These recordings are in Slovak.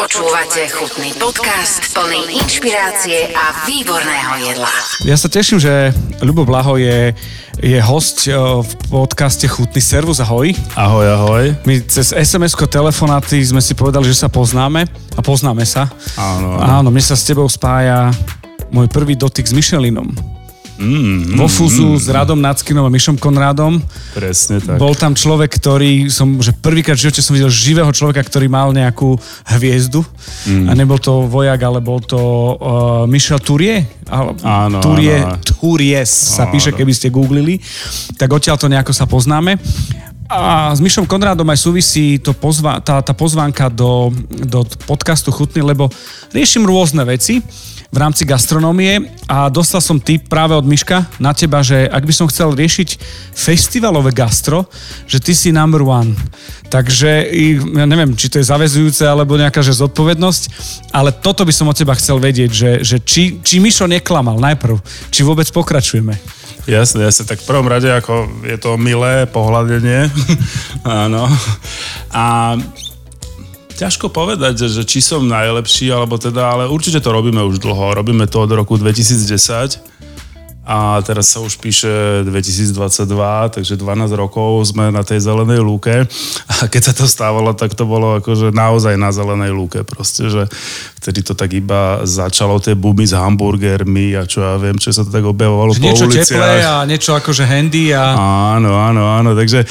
Počúvate chutný podcast plný inšpirácie a výborného jedla. Ja sa teším, že Ľubo Blaho je, je host eh, v podcaste Chutný servus. Ahoj. Ahoj, ahoj. My cez SMS-ko telefonáty sme si povedali, že sa poznáme a poznáme sa. Áno, áno. Áno, mne sa s tebou spája môj prvý dotyk s Michelinom. Mm, Vo fúzu s Radom Nackinom a Mišom Konrádom. Presne tak. Bol tam človek, ktorý som, že prvýkrát v živote som videl živého človeka, ktorý mal nejakú hviezdu. Mm. A nebol to vojak, ale bol to uh, Michel Turie. Áno, Turie, áno. Turies sa Áno. píše, keby ste googlili. Tak odtiaľ to nejako sa poznáme. A s Mišom Konrádom aj súvisí to pozva, tá, tá pozvánka do, do podcastu Chutný, lebo riešim rôzne veci v rámci gastronómie a dostal som tip práve od Miška na teba, že ak by som chcel riešiť festivalové gastro, že ty si number one. Takže ja neviem, či to je zavezujúce alebo nejaká že zodpovednosť, ale toto by som od teba chcel vedieť, že, že či, či Mišo neklamal najprv, či vôbec pokračujeme. Jasne, jasne. Tak v prvom rade ako je to milé pohľadenie. Áno. A ťažko povedať, že, že či som najlepší, alebo teda, ale určite to robíme už dlho. Robíme to od roku 2010 a teraz sa už píše 2022, takže 12 rokov sme na tej zelenej lúke. A keď sa to stávalo, tak to bolo akože naozaj na zelenej lúke. Proste, že vtedy to tak iba začalo tie bumy s hamburgermi a čo ja viem, čo sa to tak objavovalo Že po niečo uliciach. teplé a niečo akože handy a... Áno, áno, áno. Takže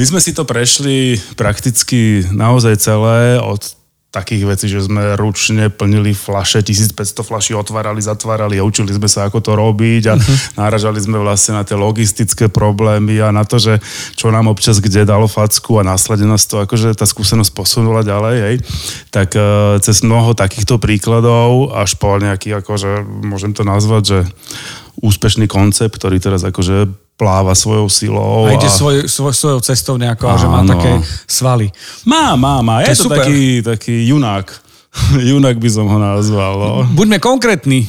my sme si to prešli prakticky naozaj celé od takých vecí, že sme ručne plnili flaše, 1500 flaší otvárali, zatvárali a učili sme sa, ako to robiť a náražali sme vlastne na tie logistické problémy a na to, že čo nám občas kde dalo facku a následne nás to akože tá skúsenosť posunula ďalej, hej. Tak eh, cez mnoho takýchto príkladov až po nejaký, akože môžem to nazvať, že úspešný koncept, ktorý teraz akože pláva svojou silou. A ide svoj, svoj, svojou cestou nejako a že má také svaly. Má, má, má. To Je je to, super. taký, taký junák. junák by som ho nazval. No. Buďme konkrétni.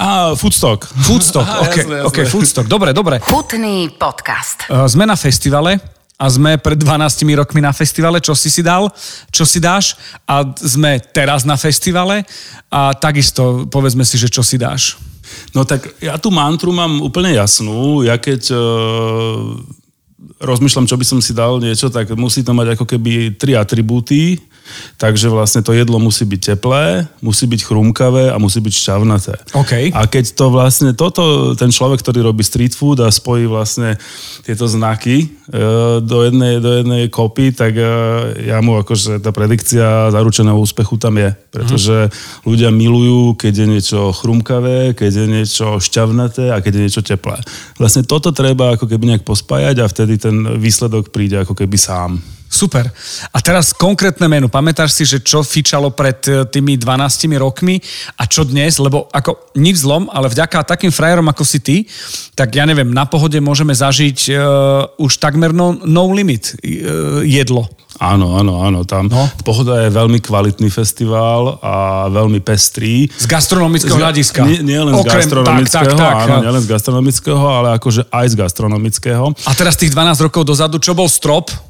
A Foodstock. Foodstock, Aha, OK, jasné, jasné. OK, Foodstock, dobre, dobre. Chutný podcast. Sme na festivale a sme pred 12 rokmi na festivale, čo si si dal, čo si dáš a sme teraz na festivale a takisto povedzme si, že čo si dáš. No tak ja tú mantru mám úplne jasnú. Ja keď uh, rozmýšľam, čo by som si dal niečo, tak musí to mať ako keby tri atribúty. Takže vlastne to jedlo musí byť teplé, musí byť chrumkavé a musí byť šťavnaté. OK. A keď to vlastne toto, ten človek, ktorý robí street food a spojí vlastne tieto znaky e, do jednej, do jednej kopy, tak e, ja mu akože tá predikcia zaručeného úspechu tam je. Pretože ľudia milujú, keď je niečo chrumkavé, keď je niečo šťavnaté a keď je niečo teplé. Vlastne toto treba ako keby nejak pospájať a vtedy ten výsledok príde ako keby sám. Super. A teraz konkrétne menu. Pamätáš si, že čo fičalo pred e, tými 12 rokmi a čo dnes? Lebo ako nič zlom, ale vďaka takým frajerom ako si ty, tak ja neviem, na pohode môžeme zažiť uh, už takmer no, no limit uh, jedlo. Áno, áno, áno. Tam No. Pohoda je veľmi kvalitný festival a veľmi pestrý. Z gastronomického hľadiska. Nie, nie len z Okrem- gastronomického, tak, tak, tak. áno, nie len z gastronomického, ale akože aj z gastronomického. A teraz tých 12 rokov dozadu, čo bol strop?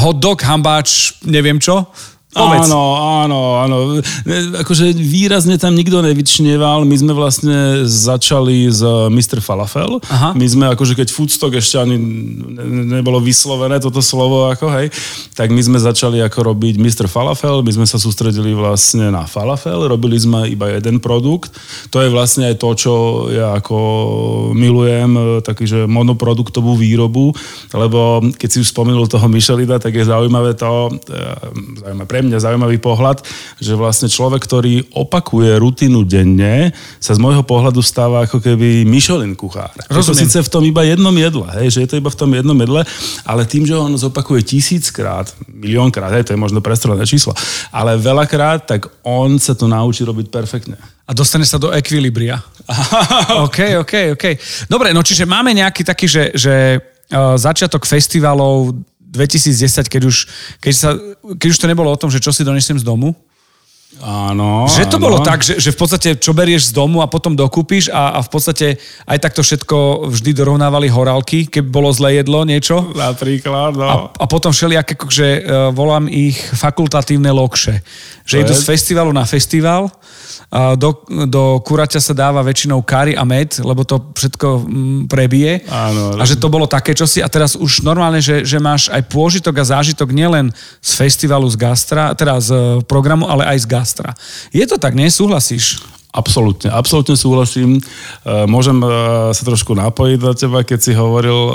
Hot dog, hambáč, neviem čo? Povedz. Áno, áno, áno. Ne, Akože výrazne tam nikto nevyčnieval. My sme vlastne začali z Mr. Falafel. Aha. My sme akože keď Foodstock ešte ani ne- nebolo vyslovené toto slovo, ako hej, tak my sme začali ako robiť Mr. Falafel. My sme sa sústredili vlastne na falafel. Robili sme iba jeden produkt. To je vlastne aj to, čo ja ako milujem, e, taký, že monoproduktovú výrobu, lebo keď si už spomenul toho Michelina, tak je zaujímavé to, e, zaujímavé, pre mňa zaujímavý pohľad, že vlastne človek, ktorý opakuje rutinu denne, sa z môjho pohľadu stáva ako keby Michelin kuchár. Je to Rozumiem. síce v tom iba jednom jedle, hej, že je to iba v tom jednom jedle, ale tým, že on zopakuje tisíckrát, miliónkrát, hej, to je možno prestrelené číslo, ale veľakrát, tak on sa to naučí robiť perfektne. A dostane sa do ekvilibria. OK, OK, OK. Dobre, no čiže máme nejaký taký, že, že uh, začiatok festivalov 2010, keď už, keď, sa, keď už to nebolo o tom, že čo si donesiem z domu, Áno. Že to áno. bolo tak, že, že v podstate čo berieš z domu a potom dokúpiš a, a v podstate aj takto všetko vždy dorovnávali horálky, keď bolo zlé jedlo, niečo. Napríklad, no. A, a potom všelijak, akože uh, volám ich fakultatívne lokše. Že To idú je? z festivalu na festival, a do, do kuraťa sa dáva väčšinou kari a med, lebo to všetko mm, prebije. Áno. A že to bolo také čosi a teraz už normálne, že, že máš aj pôžitok a zážitok nielen z festivalu z gastra, teda z programu, ale aj z gastra. Je to tak, nesúhlasíš? Absolútne, absolútne súhlasím. E, Môžem e, sa trošku napojiť na teba, keď si hovoril, e,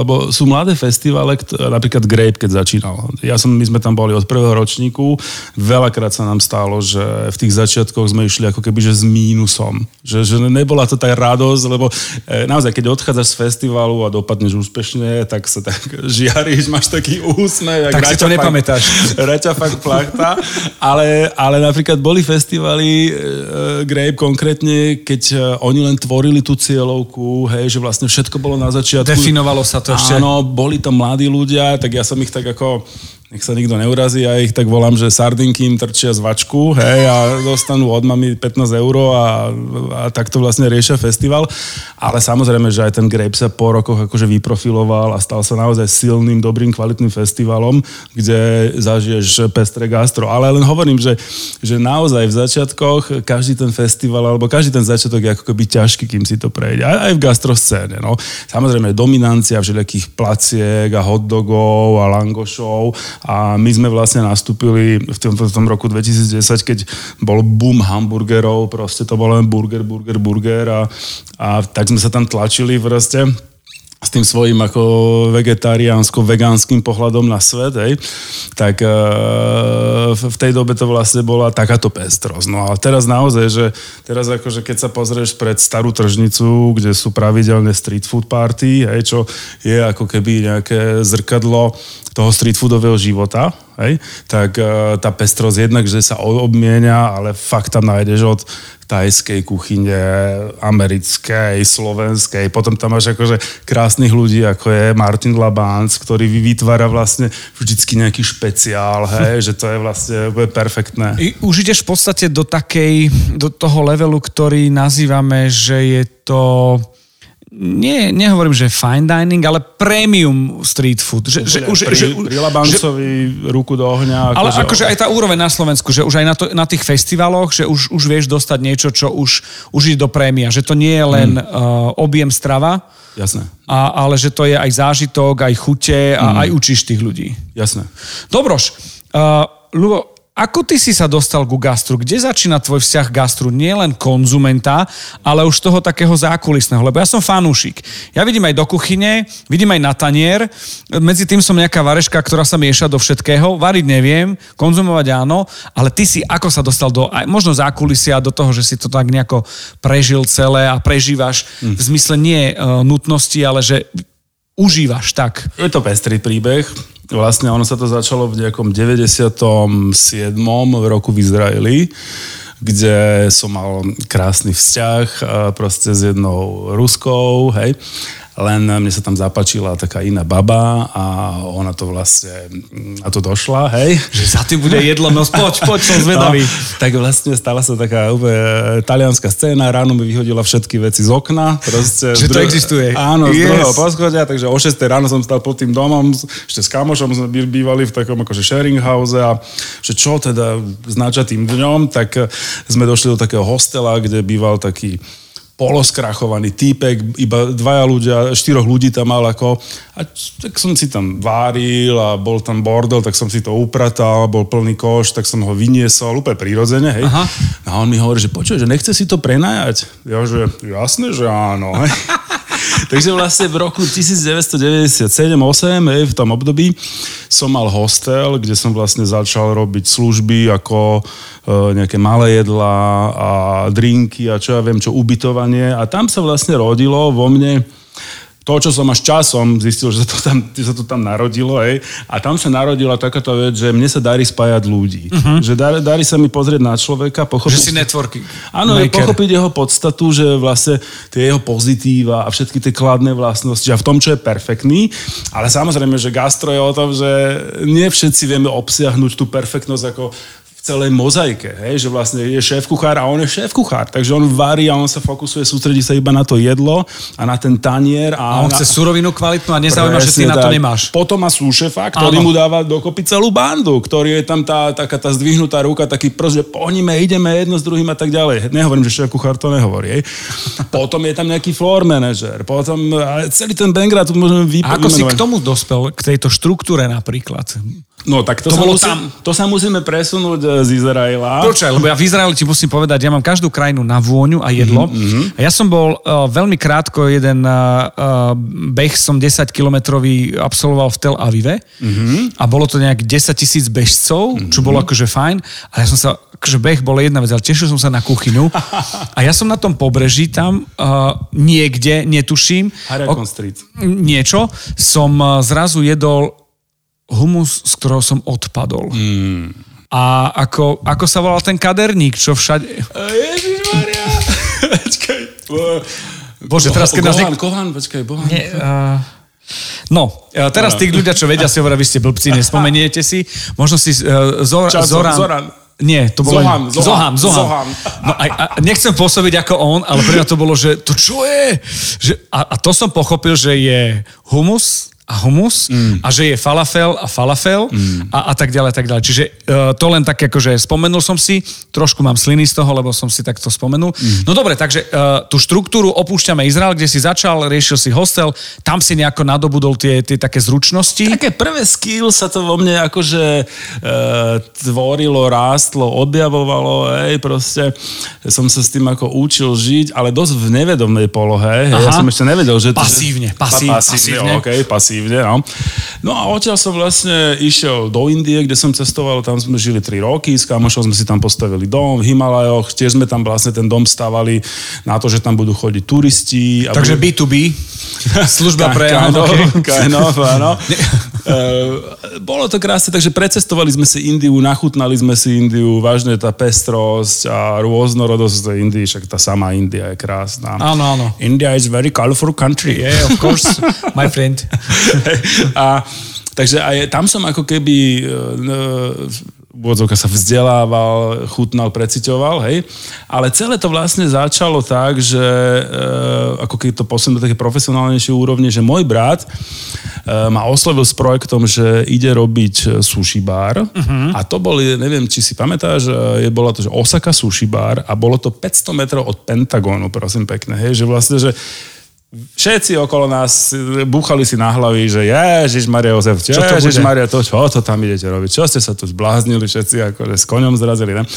lebo sú mladé festivále, napríklad Grape, keď začínal. Ja som, my sme tam boli od prvého ročníku, veľakrát sa nám stalo, že v tých začiatkoch sme išli ako keby že s mínusom. Že, že nebola to tá radosť, lebo naozaj, keď odchádzaš z festivalu a dopadneš úspešne, tak sa tak žiariš, máš taký úsmev. Tak si to nepamätáš. Raťa fakt plachta, ale, ale napríklad boli festivaly e, Grape konkrétne, keď e, oni len tvorili tú cieľovku, hej, že vlastne všetko bolo na začiatku. Definovalo sa to ešte. Áno, boli tam mladí ľudia, tak ja som ich tak ako nech sa nikto neurazí, ja ich tak volám, že sardinky im trčia z vačku, hej, a dostanú od mami 15 eur a, a takto vlastne riešia festival. Ale samozrejme, že aj ten Grape sa po rokoch akože vyprofiloval a stal sa naozaj silným, dobrým, kvalitným festivalom, kde zažiješ pestré gastro. Ale len hovorím, že, že naozaj v začiatkoch každý ten festival, alebo každý ten začiatok je ako keby ťažký, kým si to prejde. Aj, aj v gastroscéne. No. Samozrejme, dominancia všelijakých placiek a hotdogov a langošov a my sme vlastne nastúpili v tom, v tom roku 2010, keď bol boom hamburgerov, proste to bol len burger, burger, burger a, a tak sme sa tam tlačili proste s tým svojím ako vegetariánsko-vegánskym pohľadom na svet, hej, tak e, v v tej dobe to vlastne bola takáto pestrosť. No a teraz naozaj, že teraz akože keď sa pozrieš pred starú tržnicu, kde sú pravidelné street food party, hej, čo je ako keby nejaké zrkadlo toho street foodového života, hej, tak e, tá pestrosť jednak, že sa obmienia, ale fakt tam nájdeš od tajskej kuchyne, americkej, slovenskej. Potom tam máš akože krásnych ľudí, ako je Martin Labánc, ktorý vytvára vlastne vždycky nejaký špeciál, hej, že to je vlastne úplne perfektné. I už ideš v podstate do takej, do toho levelu, ktorý nazývame, že je to nie, nehovorím, že fine dining, ale premium street food. Že, že, už, pri, že, pri Labancovi ruku do ohňa. ale akože aj tá úroveň na Slovensku, že už aj na, to, na tých festivaloch, že už, už vieš dostať niečo, čo už, už ide do prémia. Že to nie je len mm. uh, objem strava, Jasné, a, ale že to je aj zážitok, aj chute a Hmm. aj učíš tých ľudí. jasné. Dobroš, uh, Lubo, ako ty si sa dostal ku gastru? Kde začína tvoj vzťah gastru? Nie len konzumenta, ale už toho takého zákulisného. Lebo ja som fanúšik. Ja vidím aj do kuchyne, vidím aj na tanier. Medzi tým som nejaká vareška, ktorá sa mieša do všetkého. Variť neviem, konzumovať áno, ale ty si ako sa dostal do aj možno zákulisia, do toho, že si to tak nejako prežil celé a prežívaš v zmysle nie uh, nutnosti, ale že užívaš tak. Je to pestrý príbeh. Vlastne ono sa to začalo v nejakom 97. v roku v Izraeli, kde som mal krásny vzťah proste s jednou Ruskou, hej. Len mne sa tam zapačila taká iná baba a ona to vlastne na to došla, hej. Že za tým bude jedlo, no poď, poď, som zvedavý. No, tak vlastne stala sa taká úplne talianská scéna, ráno mi vyhodila všetky veci z okna. Proste Že z to existuje. Áno, z Yes. druhého poschodia, takže o 6 ráno som stal pod tým domom, ešte s kamošom sme bývali v takom akože sharing house a že čo teda znača tým dňom, tak eh, sme došli do takého hostela, kde býval taký poloskrachovaný týpek, iba dvaja ľudia, štyroch ľudí tam mal ako a tak som si tam váril a bol tam bordel, tak som si to upratal, bol plný koš, tak som ho vyniesol úplne prirodzene, hej. Aha. A on mi hovorí, že počuj, že nechce si to prenajať. Ja, že jasné, že áno. hej. Takže vlastne v roku 1997-8, hej, v tom období, som mal hostel, kde som vlastne začal robiť služby ako e, nejaké malé jedlá a drinky a čo ja viem, čo ubytovanie. A tam sa vlastne rodilo vo mne to, čo som až časom zistil, že sa to tam, že sa to tam narodilo, hej. A tam sa narodila takáto vec, že mne sa darí spájať ľudí. Uh-huh. Že darí, darí sa mi pozrieť na človeka, pochopiť... Že si networking. Áno, maker. pochopiť jeho podstatu, že vlastne tie jeho pozitíva a všetky tie kladné vlastnosti a v tom, čo je perfektný. Ale samozrejme, že gastro je o tom, že nie všetci vieme obsiahnuť tú perfektnosť ako celej mozaike, hej, že vlastne je šéf kuchár a on je šéf kuchár, takže on varí a on sa fokusuje, sústredí sa iba na to jedlo a na ten tanier. A, A on na... chce surovinu kvalitnú a nezaujíma, že ty na to nemáš. Potom má súšefa, ktorý Áno. mu dáva dokopy celú bandu, ktorý je tam tá, taká tá zdvihnutá ruka, taký prost, že pohníme, ideme jedno s druhým a tak ďalej. Nehovorím, že šéf kuchár to nehovorí. Hej. Potom je tam nejaký floor manager, potom celý ten Bengrad tu môžeme A ako si k tomu dospel, k tejto štruktúre napríklad? No tak to, To sa musí, tam. to sa musíme presunúť e, z Izraela. Počkaj, lebo ja v Izraeli ti musím povedať, ja mám každú krajinu na vôňu a jedlo. Mhm, A ja som bol uh, veľmi krátko, jeden uh, beh som 10 kilometrový absolvoval v Tel Avive Mhm. a bolo to nejak 10 tisíc bežcov, čo bolo akože fajn. A ja som sa, akože beh bol jedna vec, ale tešil som sa na kuchyňu. A ja som na tom pobreží tam uh, niekde, netuším, Harriacon Street. niečo, som uh, zrazu jedol humus, z ktorého som odpadol. Mm. A ako, ako sa volal ten kaderník, čo všade... Ježišmaria. Počkaj. Bože, teraz keď nás... Gohan, Gohan, počkaj, Bohan. Nie, uh... No, teraz tí ľudia, čo vedia, si hovoria, vy ste blbci, nespomeniete si. Možno si uh, Zor, Čas, Zoran... Zoran. Nie, to bolo... Zohan, Zohan, Zohan, Zohan. Zohan. No, a, a nechcem pôsobiť ako on, ale pre mňa to bolo, že to čo je? Že, a, a to som pochopil, že je humus a humus mm. a že je falafel a falafel mm. a, a tak ďalej, tak ďalej. Čiže uh, to len tak akože spomenul som si, trošku mám sliny z toho, lebo som si takto spomenul. Mm. No dobre, takže uh, tú štruktúru opúšťame Izrael, kde si začal, riešil si hostel, tam si nejako nadobudol tie, tie také zručnosti. Také prvé skill sa to vo mne akože e, tvorilo, rástlo, objavovalo, hej, proste som sa s tým ako učil žiť, ale dosť v nevedomnej polohe. Hej, ja som ešte nevedel, že... Pasívne, že, pasív- pasívne, pasívne. OK, pasívne, no. No a odtiaľ som vlastne išiel do Indie, kde som cestoval, tam sme žili 3 roky, s kamošom sme si tam postavili dom v Himalajoch, tiež sme tam vlastne ten dom stavali na to, že tam budú chodiť turisti. A Takže budú... B2B, služba pre... Kind of, kind of, áno. Eh, Bolo to krásne, takže precestovali sme si Indiu, nachutnali sme si Indiu, vážne tá pestrosť a rôznorodosť tej Indii, však tá sama India je krásna. Áno, áno. India is very colorful country. Yeah, of course, my friend. a, takže aj tam som ako keby e, úvodzovka sa vzdelával, chutnal, preciťoval, hej. Ale celé to vlastne začalo tak, že e, ako keď to posunul do také profesionálnejšie úrovne, že môj brat e, ma oslovil s projektom, že ide robiť sushi bar uh-huh. a to bol, neviem, či si pamätáš, e, je, bola to, že Osaka sushi bar a bolo to 500 metrov od Pentagonu, prosím pekne, hej, že vlastne, že Všetci okolo nás búchali si na hlavy, že Ježiš Maria Jozef, Čo to Ježiš bude? Maria, to, čo to tam idete robiť? Čo ste sa tu zbláznili všetci, akože s koňom zrazili, ne?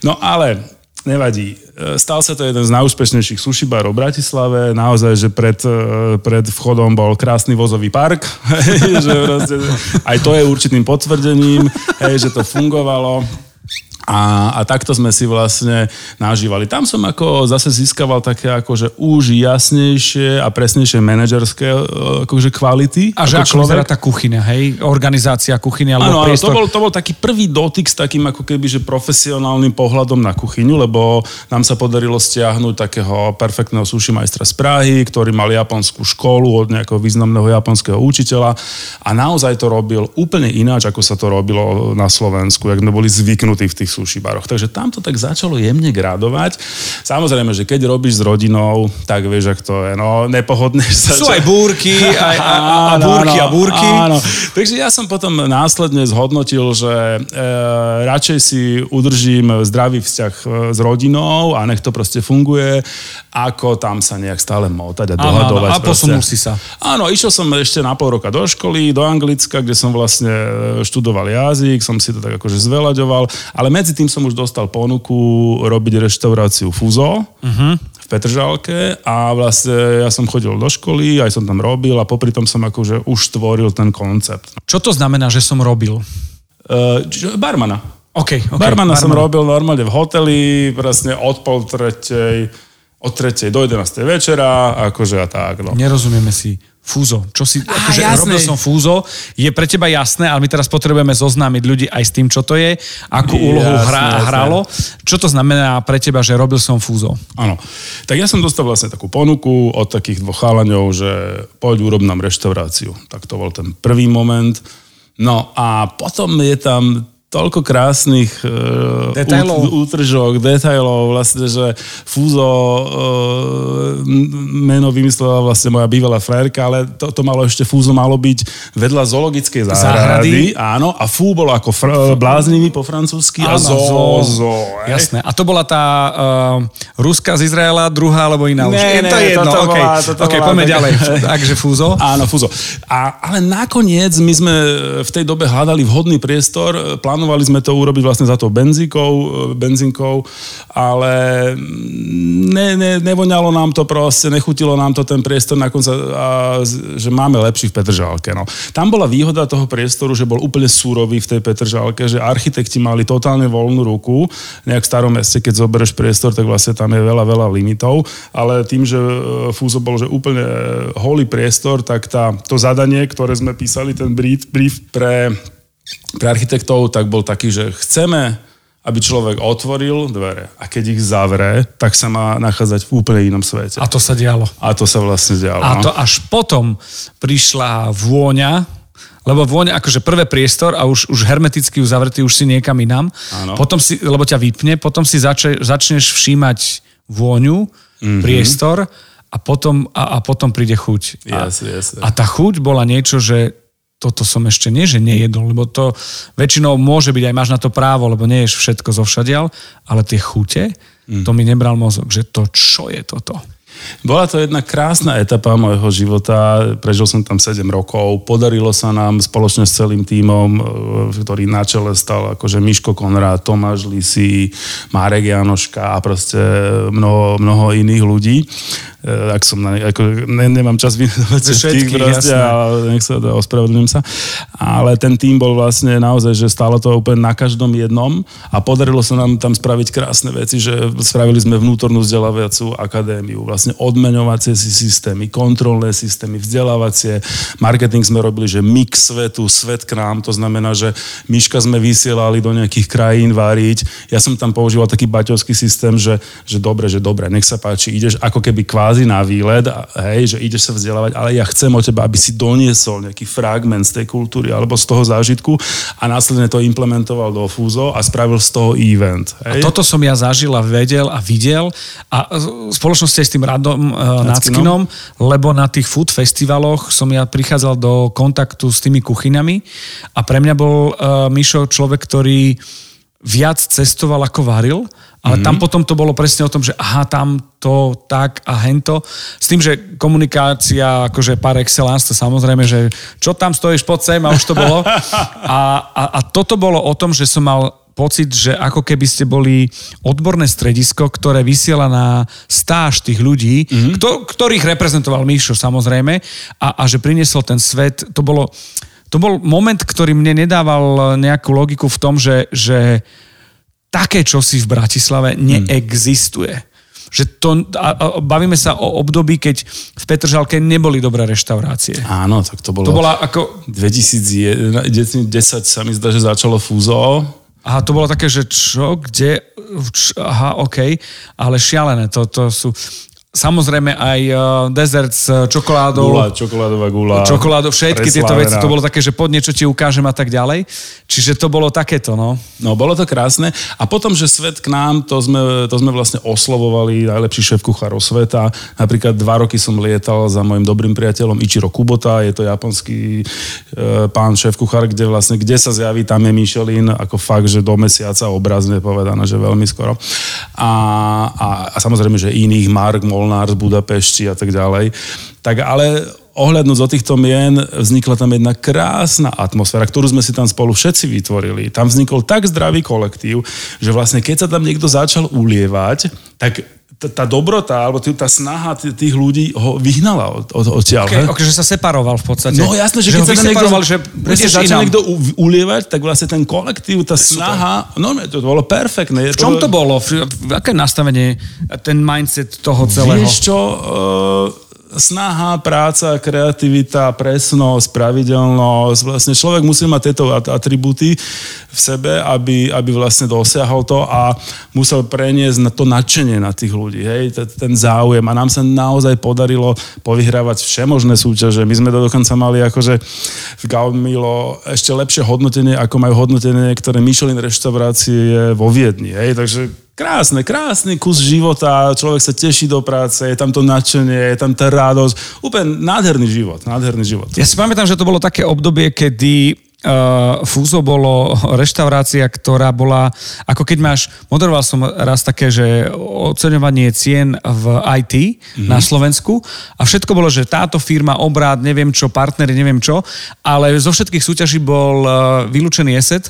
No ale nevadí. Stal sa to jeden z najúspešnejších sushi barov v Bratislave. Naozaj, že pred, e, pred vchodom bol krásny vozový park. Hej, že proste, aj to je určitým potvrdením, hej, že to fungovalo. A, a takto sme si vlastne nažívali. Tam som ako zase získaval také akože už jasnejšie a presnejšie manažerské e, akože kvality. A že ako vyzerá tá kuchyňa, hej? Organizácia kuchyne Áno, alebo áno, priestor. to bol, to bol taký prvý dotyk s takým ako keby, že profesionálnym pohľadom na kuchyňu, lebo nám sa podarilo stiahnuť takého perfektného sushi majstra z Prahy, ktorý mal japonskú školu od nejakého významného japonského učiteľa a naozaj to robil úplne ináč, ako sa to robilo na Slovensku, jak sme boli zvyknutí v tých sushi baroch. Takže tam to tak začalo jemne gradovať. Samozrejme, že keď robíš s rodinou, tak vieš, ak to je. No, nepohodneš sa. Sú aj búrky, aj, a, a, a Áno, búrky áno, a búrky. Áno. Takže ja som potom následne zhodnotil, že e, radšej si udržím zdravý vzťah e, s rodinou a nech to proste funguje, ako tam sa nejak stále motať a Áno, dohadovať. áno, a proste. posunul si sa. Áno, išiel som ešte na pol roka do školy, do Anglicka, kde som vlastne e, študoval jazyk, som si to tak akože zvelaďoval, ale medzi tým som už dostal ponuku robiť reštauráciu Fuzo. Uh-huh v Petržalke a vlastne ja som chodil do školy, aj som tam robil a popri tom som akože už tvoril ten koncept. Čo to znamená, že som robil? Uh, barmana. OK, OK. barmana som robil normálne v hoteli, presne od pol tretej, od tretej do 11. večera, akože a tak. No. Nerozumieme si. Fúzo. Čo si, akože jasné. robil som fúzo, je pre teba jasné, ale my teraz potrebujeme zoznámiť ľudí aj s tým, čo to je, akú úlohu Jasné, hrá, jasné. hralo. Čo to znamená pre teba, že robil som fúzo? Áno. Tak ja som dostal vlastne takú ponuku od takých dvoch chalaňov, že poď urob nám reštauráciu. Tak to bol ten prvý moment. No a potom je tam toľko krásnych uh, Detailov. út- útržok, detailov, vlastne, že Fúzo uh, meno vymyslela vlastne moja bývalá frajerka, ale to, to malo ešte Fúzo malo byť vedľa zoologickej záhrady. Záhrady. Áno, a Fú bolo ako fr- bláznivý po francúzsky a zo, zo- zo, hej. Jasné. A to bola tá uh, Ruska z Izraela, druhá alebo iná už. Ne, Je ne, to jedno, toto OK. bola- toto OK, bola poďme taká- ďalej. Takže fúzo. Áno, fúzo. A, ale nakoniec my sme v tej dobe hľadali vhodný priestor, plánovali sme to urobiť vlastne za tou benzínkou, benzínkou ale ne, ne, nevoňalo nám to proste, nechutilo nám to ten priestor nakonca, a, že máme lepší v Petržálke. No. Tam bola výhoda toho priestoru, že bol úplne súrový v tej Petržálke, že architekti mali totálne voľnú ruku. Nejak v starom meste, keď zoberieš priestor, tak vlastne tam je veľa, veľa limitov, ale tým, že e, Fúzo bol že úplne holý priestor, tak tá, to zadanie, ktoré sme písali, ten brief pre, pre architektov, tak bol taký, že chceme aby človek otvoril dvere a keď ich zavre, tak sa má nachádzať v úplne inom svete. A to sa dialo. A to sa vlastne dialo. A no. to až potom prišla vôňa, lebo vôňa, akože prvé priestor a už, už hermeticky uzavretý, už si niekam inám. Áno. Potom si, lebo ťa vypne, potom si zače, začneš všímať vôňu, Mhm. mm-hmm. priestor a potom, a, a potom príde chuť. A, Jasne, jasne. a tá chuť bola niečo, že toto som ešte nie, že nejedol, lebo to väčšinou môže byť, aj máš na to právo, lebo nie ješ všetko zo všadial, ale tie chute, mm. to mi nebral mozog, že to čo je toto? Bola to jedna krásna etapa môjho života, prežil som tam 7 rokov, podarilo sa nám spoločne s celým tímom, e, ktorý na čele stal akože Miško Konrád, Tomáš Lisi, Marek Janoška a proste mnoho, mnoho iných ľudí. E, Ak som na, ako, ne, nemám čas vymenovať všetkých proste, ale nech sa ospravedlňujem sa. Ale ten tým bol vlastne naozaj, že stálo to úplne na každom jednom a podarilo sa nám tam spraviť krásne veci, že spravili sme vnútornú vzdelávaciu akadémiu, vlastne odmeňovacie si systémy, kontrolné systémy, vzdelávacie, marketing sme robili, že mix svetu, svet k nám, to znamená, že myška sme vysielali do nejakých krajín variť. Ja som tam používal taký baťovský systém, že, že dobre, že dobre, nech sa páči, ideš ako keby kvázi na výlet, hej, že ideš sa vzdelávať, ale ja chcem od teba, aby si doniesol nejaký fragment z tej kultúry alebo z toho zážitku a následne to implementoval do Fúzo a spravil z toho event. Hej? A toto som ja zažil a vedel a videl a v spoločnosti aj s tým Radom uh, Nackinom, lebo na tých food festivaloch som ja prichádzal do kontaktu s tými kuchynami a pre mňa bol uh, Mišo človek, ktorý viac cestoval ako varil, ale mm-hmm. tam potom to bolo presne o tom, že aha, tam to, tak a hento. S tým, že komunikácia, akože par excellence, to samozrejme, že čo tam stojíš pod sem a už to bolo. A, a, a toto bolo o tom, že som mal pocit, že ako keby ste boli odborné stredisko, ktoré vysiela na stáž tých ľudí, mm-hmm. kto, ktorých reprezentoval Míšo samozrejme, a, a že priniesol ten svet. To bolo, to bol moment, ktorý mne nedával nejakú logiku v tom, že, že také čosi v Bratislave neexistuje. Že to, a, a bavíme sa o období, keď v Petržalke neboli dobré reštaurácie. Áno, tak to bolo... To bola ako... 2010 sa mi zdá, že začalo Fúzo. Aha, to bolo také, že čo, kde, č, aha, OK, ale šialené, to, to sú... Samozrejme aj uh, dezert s čokoládou. Gula, čokoládová gula. Čokoládo, všetky tieto veci, to bolo také, že pod niečo ti ukážem a tak ďalej. Čiže to bolo takéto, no. No, bolo to krásne. A potom, že svet k nám, to sme, to sme vlastne oslovovali najlepší šéf kuchárov sveta. Napríklad dva roky som lietal za môjim dobrým priateľom Ichiro Kubota, je to japonský e, pán šéf kuchár, kde vlastne, kde sa zjaví, tam je Michelin, ako fakt, že do mesiaca obrazne povedané, že veľmi skoro. A, a, a samozrejme, že iných, Mark Molnár z Budapešti a tak ďalej. Tak ale ohľadnúť od týchto mien, vznikla tam jedna krásna atmosféra, ktorú sme si tam spolu všetci vytvorili. Tam vznikol tak zdravý kolektív, že vlastne keď sa tam niekto začal ulievať, tak tá dobrota, alebo tá snaha tých ľudí ho vyhnala od, od, odtiaľ. Okay, okay, že sa separoval v podstate. No jasné, že, že keď sa niekto, že presne začal niekto u, ulievať, tak vlastne ten kolektív, tá snaha, no to bolo perfektné. V čom to bolo? V, v aké nastavenie, ten mindset toho celého? Vieš čo, uh, snaha, práca, kreativita, presnosť, pravidelnosť. Vlastne človek musí mať tieto atributy v sebe, aby, aby vlastne dosiahol to a musel preniesť na to nadšenie na tých ľudí, hej, ten záujem. A nám sa naozaj podarilo povyhrávať všemožné súťaže. My sme to dokonca mali akože v Gaumilo ešte lepšie hodnotenie, ako majú hodnotenie niektoré Michelin reštaurácie vo Viedni. Hej, takže krásne, krásny kus života, človek sa teší do práce, je tam to nadšenie, je tam tá radosť. Úplne nádherný život, nádherný život. Ja si pamätám, že to bolo také obdobie, kedy Uh, Fúzo bolo reštaurácia, ktorá bola, ako keď máš, moderoval som raz také, že oceňovanie cien v IT mm-hmm. na Slovensku a všetko bolo, že táto firma, obrad, neviem čo, partnery, neviem čo, ale zo všetkých súťaží bol uh, vylúčený ESET,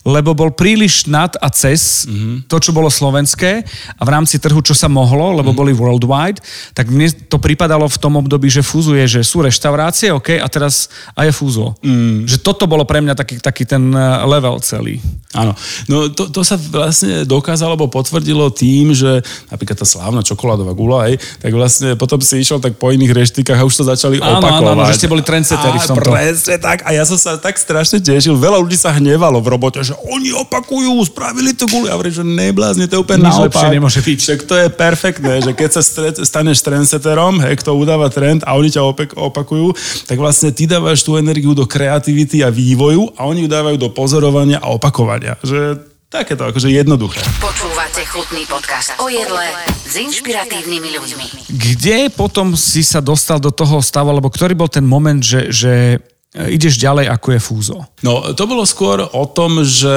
lebo bol príliš nad a cez mm-hmm. to, čo bolo slovenské a v rámci trhu, čo sa mohlo, lebo mm-hmm. boli worldwide, tak mne to pripadalo v tom období, že fúzuje, že sú reštaurácie, OK, a teraz aj je fúzo. Mm. Že toto bolo pre mňa taký, taký ten eh, level celý. Áno. No to, to sa vlastne dokázalo, alebo potvrdilo tým, že napríklad tá slávna čokoládová gula, hej, tak vlastne potom si išiel tak po iných reštikách a už to začali áno, opakovať. Áno, áno, že ste boli trendsetteri v tomto. Presne tak. A ja som sa tak strašne tešil. Veľa ľudí sa hnevalo v robote, že oni opakujú, spravili to guli. A hovorím, že neblázni, to je úplne Nič naopak. nemôže byť. Však to je perfektné, že keď sa staneš trendsetterom, hej, kto udáva trend a oni ťa opakujú, tak vlastne ty dávaš tú energiu do kreativity a vývoju a oni ju dávajú do pozorovania a opakovania. Že Takéto, akože jednoduché. Počúvate chutný podcast o jedle s inšpiratívnymi ľuďmi. Kde potom si sa dostal do toho stavu, alebo ktorý bol ten moment, že, že ideš ďalej, ako je fúzo? No, to bolo skôr o tom, že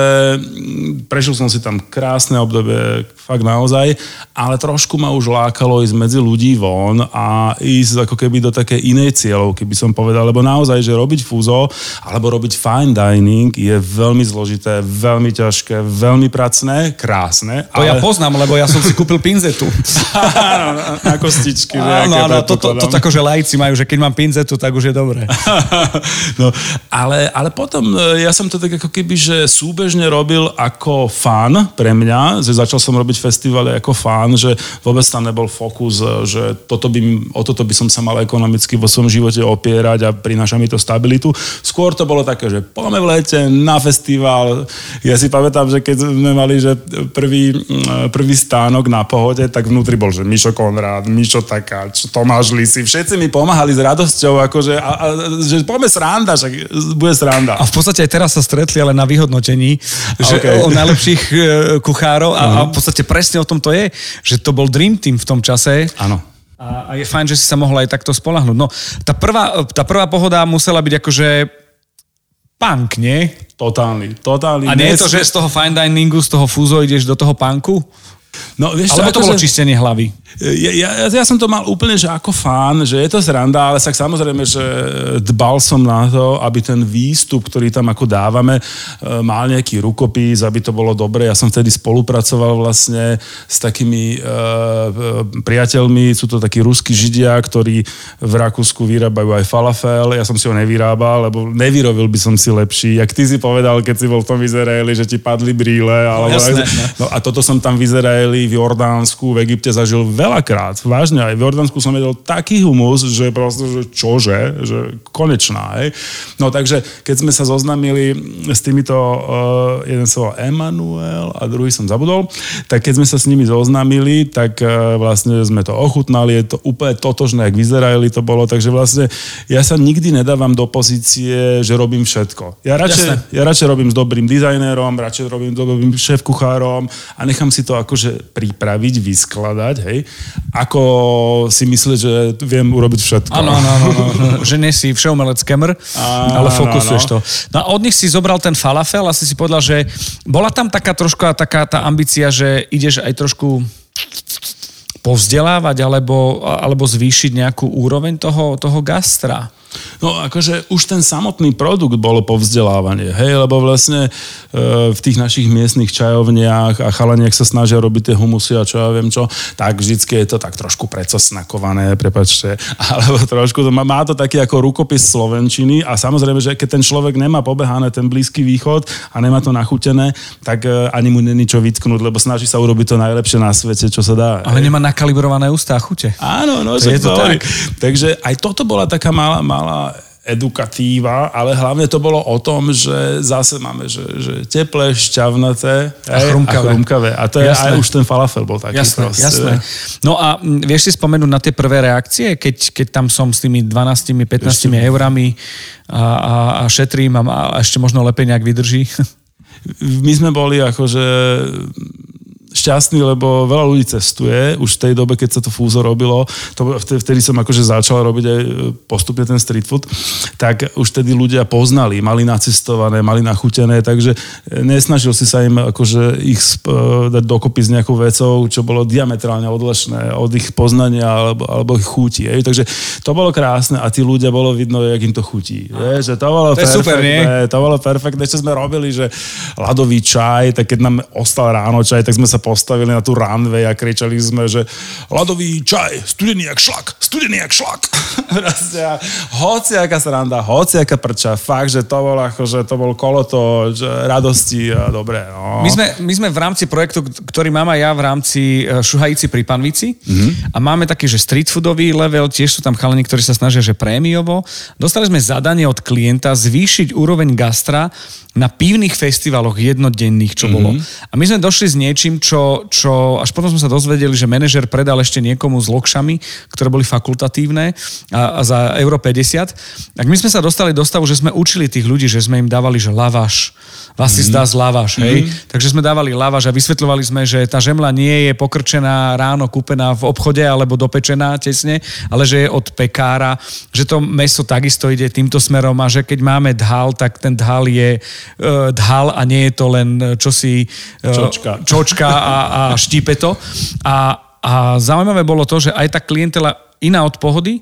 prežil som si tam krásne obdobie, fakt naozaj, ale trošku ma už lákalo ísť medzi ľudí von a ísť ako keby do také inej cieľov, keby som povedal, lebo naozaj, že robiť fúzo alebo robiť fine dining je veľmi zložité, veľmi ťažké, veľmi pracné, krásne. To ale... ja poznám, lebo ja som si kúpil pinzetu. na kostičky. Áno, áno, to, to, to, to, že lajci majú, že keď mám pinzetu, tak už je dobré. no, ale, ale potom e, ja som to tak ako keby, že súbežne robil ako fan pre mňa, že začal som robiť festivaly ako fan, že vôbec tam nebol fokus, e, že toto by, o toto by som sa mal ekonomicky vo svojom živote opierať a prináša mi to stabilitu. Skôr to bolo také, že poďme v lete na festival. Ja si pamätám, že keď sme mali že prvý, prvý stánok na pohode, tak vnútri bol, že Mišo Konrád, Mišo Takáč, Tomáš Lisi, všetci mi pomáhali s radosťou, akože, a, a, že poďme srát sranda, však bude sranda. A v podstate aj teraz sa stretli, ale na vyhodnotení, že okay. o najlepších e, kuchárov a, uh-huh. a v podstate presne o tom to je, že to bol Dream Team v tom čase. Áno. A, a je fajn, že si sa mohla aj takto spolahnuť. No, tá prvá, tá prvá pohoda musela byť akože punk, nie? Totálny, totálny. A nie je to, že z toho fine diningu, z toho fúzo ideš do toho punku? No, vieš, Alebo to bolo že... čistenie hlavy? Ja, ja, ja som to mal úplne, že ako fán, že je to zranda, ale tak samozrejme, že dbal som na to, aby ten výstup, ktorý tam ako dávame, e, mal nejaký rukopis, aby to bolo dobre. Ja som vtedy spolupracoval vlastne s takými uh, priateľmi, sú to takí ruskí židia, ktorí v Rakúsku vyrábajú aj falafel. Ja som si ho nevyrábal, lebo nevyrobil by som si lepší. Jak ty si povedal, keď si bol v tom Izraeli, že ti padli brýle. Ale... Jasné, no, a toto som tam v Izraeli, v Jordánsku, v Egypte zažil veľakrát. Vážne aj v Jordánsku som jedol taký humus, že proste, že čože, že konečná. Hej. No takže, keď sme sa zoznamili s týmito, uh, jeden sa volal Emanuel a druhý som zabudol, tak keď sme sa s nimi zoznamili, tak uh, vlastne sme to ochutnali, je to úplne totožné, jak v Izraeli to bolo, takže vlastne ja sa nikdy nedávam do pozície, že robím všetko. Ja radšej, ja radšej robím s dobrým dizajnérom, radšej robím s dobrým šéf-kuchárom a nechám si to akože pripraviť, vyskladať, hej ako si myslieť, že viem urobiť všetko. Áno, áno, áno, že nie si všeumelec kemer, ale fokusuješ to. No a od nich si zobral ten falafel a si si povedal, že bola tam taká troška taká tá ambícia, že ideš aj trošku povzdelávať alebo, alebo zvýšiť nejakú úroveň toho, toho gastra. No akože už ten samotný produkt bolo povzdelávanie, hej, lebo vlastne e, v tých našich miestnych čajovniach a chalaniach sa snažia robiť tie humusy a čo ja viem čo, tak vždycky je to tak trošku precosnakované, prepačte, alebo trošku, to má, má to taký ako rukopis Slovenčiny a samozrejme, že keď ten človek nemá pobehané ten Blízky východ a nemá to nachutené, tak e, ani mu není čo vytknúť, lebo snaží sa urobiť to najlepšie na svete, čo sa dá. Ale nemá nakalibrované ústa a chute. Áno, no, to je to tak. Takže aj toto bola taká malá, malá edukatíva, ale hlavne to bolo o tom, že zase máme, že, že teplé, šťavnaté a chrumkavé. A, chrumkavé. a to je jasné. aj už ten falafel bol taký jasné, proste. Jasné. No a vieš si spomenúť na tie prvé reakcie, keď, keď tam som s tými 12, 15 ešte... eurami a, a, a šetrím a, a ešte možno lepej nejak vydrží? My sme boli akože šťastný, lebo veľa ľudí cestuje. Už v tej dobe, keď sa to fúzo robilo, to, vtedy som akože začal robiť aj e, postupne ten street food, tak už vtedy ľudia poznali, mali nacestované, mali nachutené, takže e, nesnažil si sa im akože ich e, dať dokopy s nejakou vecou, čo bolo diametrálne odlišné od ich poznania alebo, alebo ich chutí. Ej. Takže to bolo krásne a tí ľudia bolo vidno, jak im to chutí. Je, že to bolo to je super, nie? To bolo perfektné. Čo sme robili, že ľadový čaj, tak keď nám ostal ráno čaj, tak sme sa postavili na tú runway a kričali sme, že ľadový čaj, studený jak šlak, studený jak šlak. hoci aká sranda, hoci aká prča, fakt, že to bol ako, že to bol koloto že radosti a dobre. No. My, sme, my sme v rámci projektu, ktorý mám aj ja v rámci e, Šuhajíci pri Panvici mm-hmm. a máme taký, že street foodový level, tiež sú tam chalani, ktorí sa snažia, že prémiovo. Dostali sme zadanie od klienta zvýšiť úroveň gastra na pivných festivaloch jednodenných, čo mm-hmm. bolo. A my sme došli s niečím, čo, čo až potom sme sa dozvedeli, že manažer predal ešte niekomu s lokšami, ktoré boli fakultatívne a, a za euro 50. Tak my sme sa dostali do stavu, že sme učili tých ľudí, že sme im dávali, že lavaš, vás si zdá z lavaš, hej. Mm-hmm. Takže sme dávali lavaš a vysvetľovali sme, že tá žemla nie je pokrčená ráno, kúpená v obchode alebo dopečená tesne, ale že je od pekára, že to meso takisto ide týmto smerom a že keď máme dhal, tak ten dhal je uh, dhal a nie je to len e, čosi uh, čočka, čočka a, a štípe to. A, a zaujímavé bolo to, že aj tá klientela iná od pohody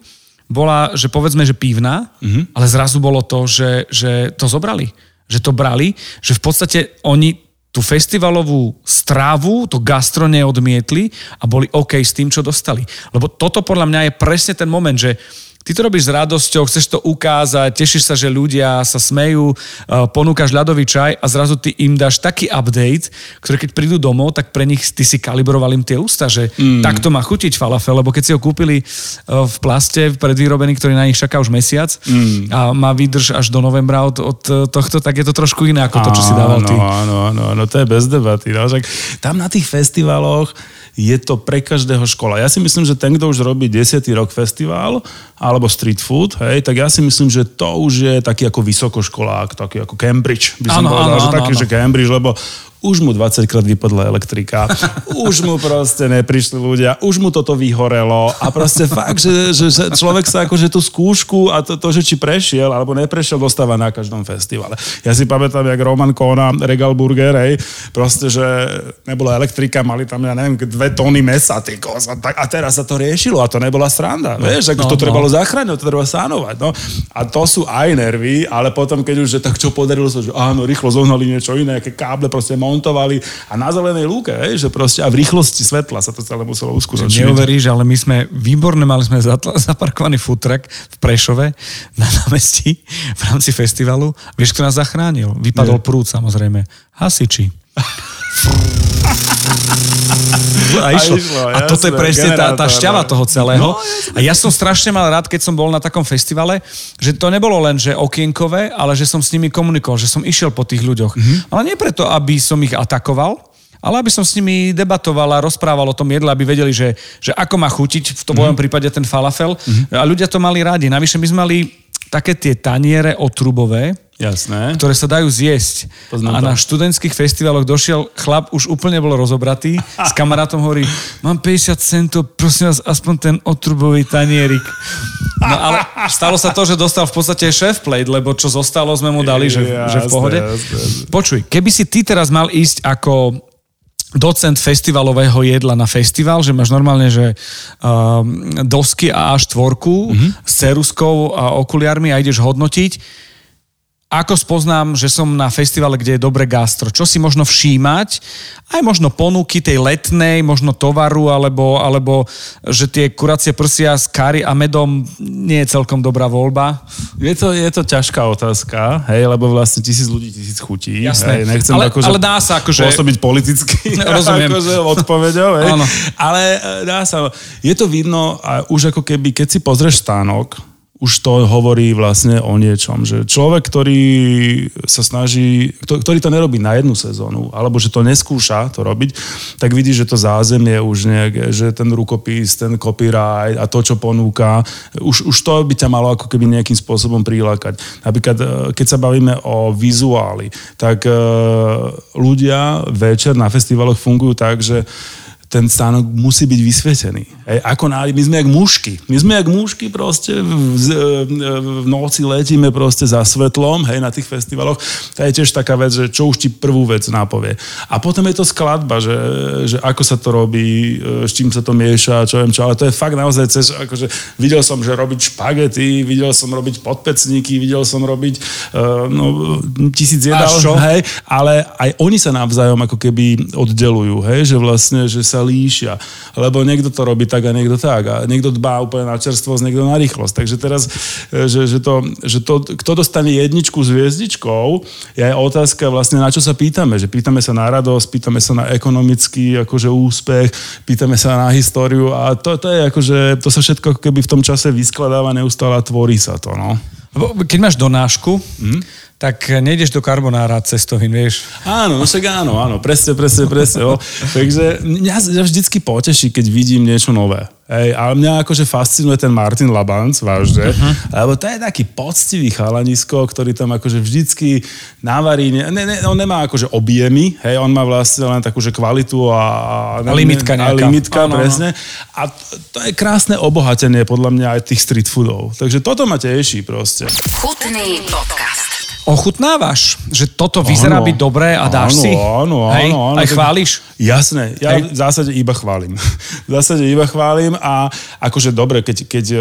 bola, že povedzme, že pívna, mm-hmm. ale zrazu bolo to, že, že to zobrali. Že to brali, že v podstate oni tú festivalovú strávu, to gastro neodmietli a boli OK s tým, čo dostali. Lebo toto podľa mňa je presne ten moment, že Ty to robíš s radosťou, chceš to ukázať, tešíš sa, že ľudia sa smejú, e, ponúkaš ľadový čaj a zrazu ty im dáš taký update, ktorý keď prídu domov, tak pre nich ty si kalibroval im tie ústa, že mm. takto má chutiť falafel, lebo keď si ho kúpili e, v plaste predvýrobený, ktorý na nich čaká už mesiac mm. a má výdrž až do novembra od, od tohto, tak je to trošku iné ako to, čo si dával ty. Áno, áno, áno, to je bez debaty. No, tam na tých festivaloch je to pre každého škola. Ja si myslím, že ten, kto už robí 10. rok festival alebo street food, hej, tak ja si myslím, že to už je taký ako vysokoškolák, taký ako Cambridge, by som ano, povedal, ano, že ano, taký, ano. že Cambridge, lebo už mu 20 krát vypadla elektrika, už mu proste neprišli ľudia, už mu toto vyhorelo a proste fakt, že, že, že človek sa akože tú skúšku a to, to, že či prešiel alebo neprešiel, dostáva na každom festivale. Ja si pamätám, jak Roman Kona, Regal Burger, hej, proste, že nebola elektrika, mali tam, ja neviem, dve tóny mesa, ty kos, a, tak, a teraz sa to riešilo a to nebola sranda, no, vieš, ako no, to no. trebalo zachrániť, to treba sánovať, no. A to sú aj nervy, ale potom, keď už, že tak čo podarilo sa, že áno, rýchlo zohnali niečo iné, aké káble proste montovali a na zelenej lúke, hej, že proste a v rýchlosti svetla sa to celé muselo uskutočniť. Neuveríš, ale my sme výborné, mali sme zaparkovaný truck v Prešove na námestí v rámci festivalu. Vieš, kto nás zachránil? Vypadol Nie. prúd samozrejme. Hasiči. a išlo. A, išlo, a toto je presne tá, tá šťava toho celého. No, a ja som strašne mal rád, keď som bol na takom festivale, že to nebolo len, že okienkové, ale že som s nimi komunikoval, že som išiel po tých ľuďoch. Mm-hmm. Ale nie preto, aby som ich atakoval, ale aby som s nimi debatoval a rozprával o tom jedle, aby vedeli, že, že ako má chutiť v tom mm-hmm. prípade ten falafel. Mm-hmm. A ľudia to mali rádi. Navyše my sme mali také tie taniere otrubové, Jasné. ktoré sa dajú zjesť. Poznám a to. na študentských festivaloch došiel chlap, už úplne bol rozobratý, s kamarátom hovorí, mám 50 centov, prosím vás, aspoň ten otrubový tanierik. No ale stalo sa to, že dostal v podstate šéf plate, lebo čo zostalo sme mu dali, že, jasné, že v pohode. Jasné, jasné. Počuj, keby si ty teraz mal ísť ako docent festivalového jedla na festival, že máš normálne, že um, dosky a A4 mm-hmm. s ceruskou a okuliarmi a ideš hodnotiť ako spoznám, že som na festivale, kde je dobre gastro? Čo si možno všímať? Aj možno ponuky tej letnej, možno tovaru, alebo, alebo že tie kuracie prsia s kari a medom nie je celkom dobrá voľba? Je to, je to ťažká otázka, hej, lebo vlastne tisíc ľudí, tisíc chutí. Jasné. Hej, nechcem ale, akože ale dá sa akože... pôsobiť politicky. Rozumiem. akože odpovedou, hej. Áno. Ale e, dá sa. Je to vidno a už ako keby, keď si pozrieš stánok, už to hovorí vlastne o niečom, že človek, ktorý sa snaží, ktorý to nerobí na jednu sezónu, alebo že to neskúša to robiť, tak vidí, že to zázemie už nejaké, že ten rukopis, ten copyright a to, čo ponúka, už, už to by ťa malo ako keby nejakým spôsobom prilákať. Napríklad, e, keď sa bavíme o vizuáli, tak e, ľudia večer na festivaloch fungujú tak, že ten stánok musí byť vysvietený. Hej, ako na, my sme jak mušky. My sme jak mušky proste v, v, v noci letíme proste za svetlom, hej, na tých festivaloch. To je tiež taká vec, že čo už ti prvú vec nápovie. A potom je to skladba, že, že ako sa to robí, e, s čím sa to mieša, čo viem čo, ale to je fakt naozaj cez, akože videl som, že robiť špagety, videl som robiť podpecníky, videl som robiť uh, no, tisíc jedál, hej, ale aj oni sa navzájom ako keby oddelujú, hej, že vlastne, že sa líšia. Lebo niekto to robí tak a niekto tak. A niekto dbá úplne na čerstvosť, niekto na rýchlosť. Takže teraz, e, že, že, to, že to, kto dostane jedničku s hviezdičkou, je otázka vlastne, na čo sa pýtame. Že pýtame sa na radosť, pýtame sa na ekonomický akože úspech, pýtame sa na históriu a to, to je akože, to sa všetko keby v tom čase vyskladáva neustále a tvorí sa to. No. Keď máš donášku, mm tak nejdeš do karbonára cestovin, vieš. Áno, no však áno, áno, presne, presne, presne. O. Takže mňa, mňa vždycky poteší, keď vidím niečo nové. Hej, ale mňa akože fascinuje ten Martin Labanc, vážne, uh-huh. lebo to je taký poctivý chalanisko, ktorý tam akože vždycky navarí, ne, ne, on nemá akože objemy, hej, on má vlastne len takúže kvalitu a... A, a limitka nejaká. A limitka, áno, presne. A to, to je krásne obohatenie podľa mňa aj tých street foodov. Takže toto ma teší proste. Chutný podcast ochutnávaš? Že toto vyzerá áno, byť dobré a dáš áno, si? Áno, Hej? áno, áno. Aj chváliš? Jasné, ja Hej. v zásade iba chválim. v zásade iba chválim a akože dobre, keď, keď e,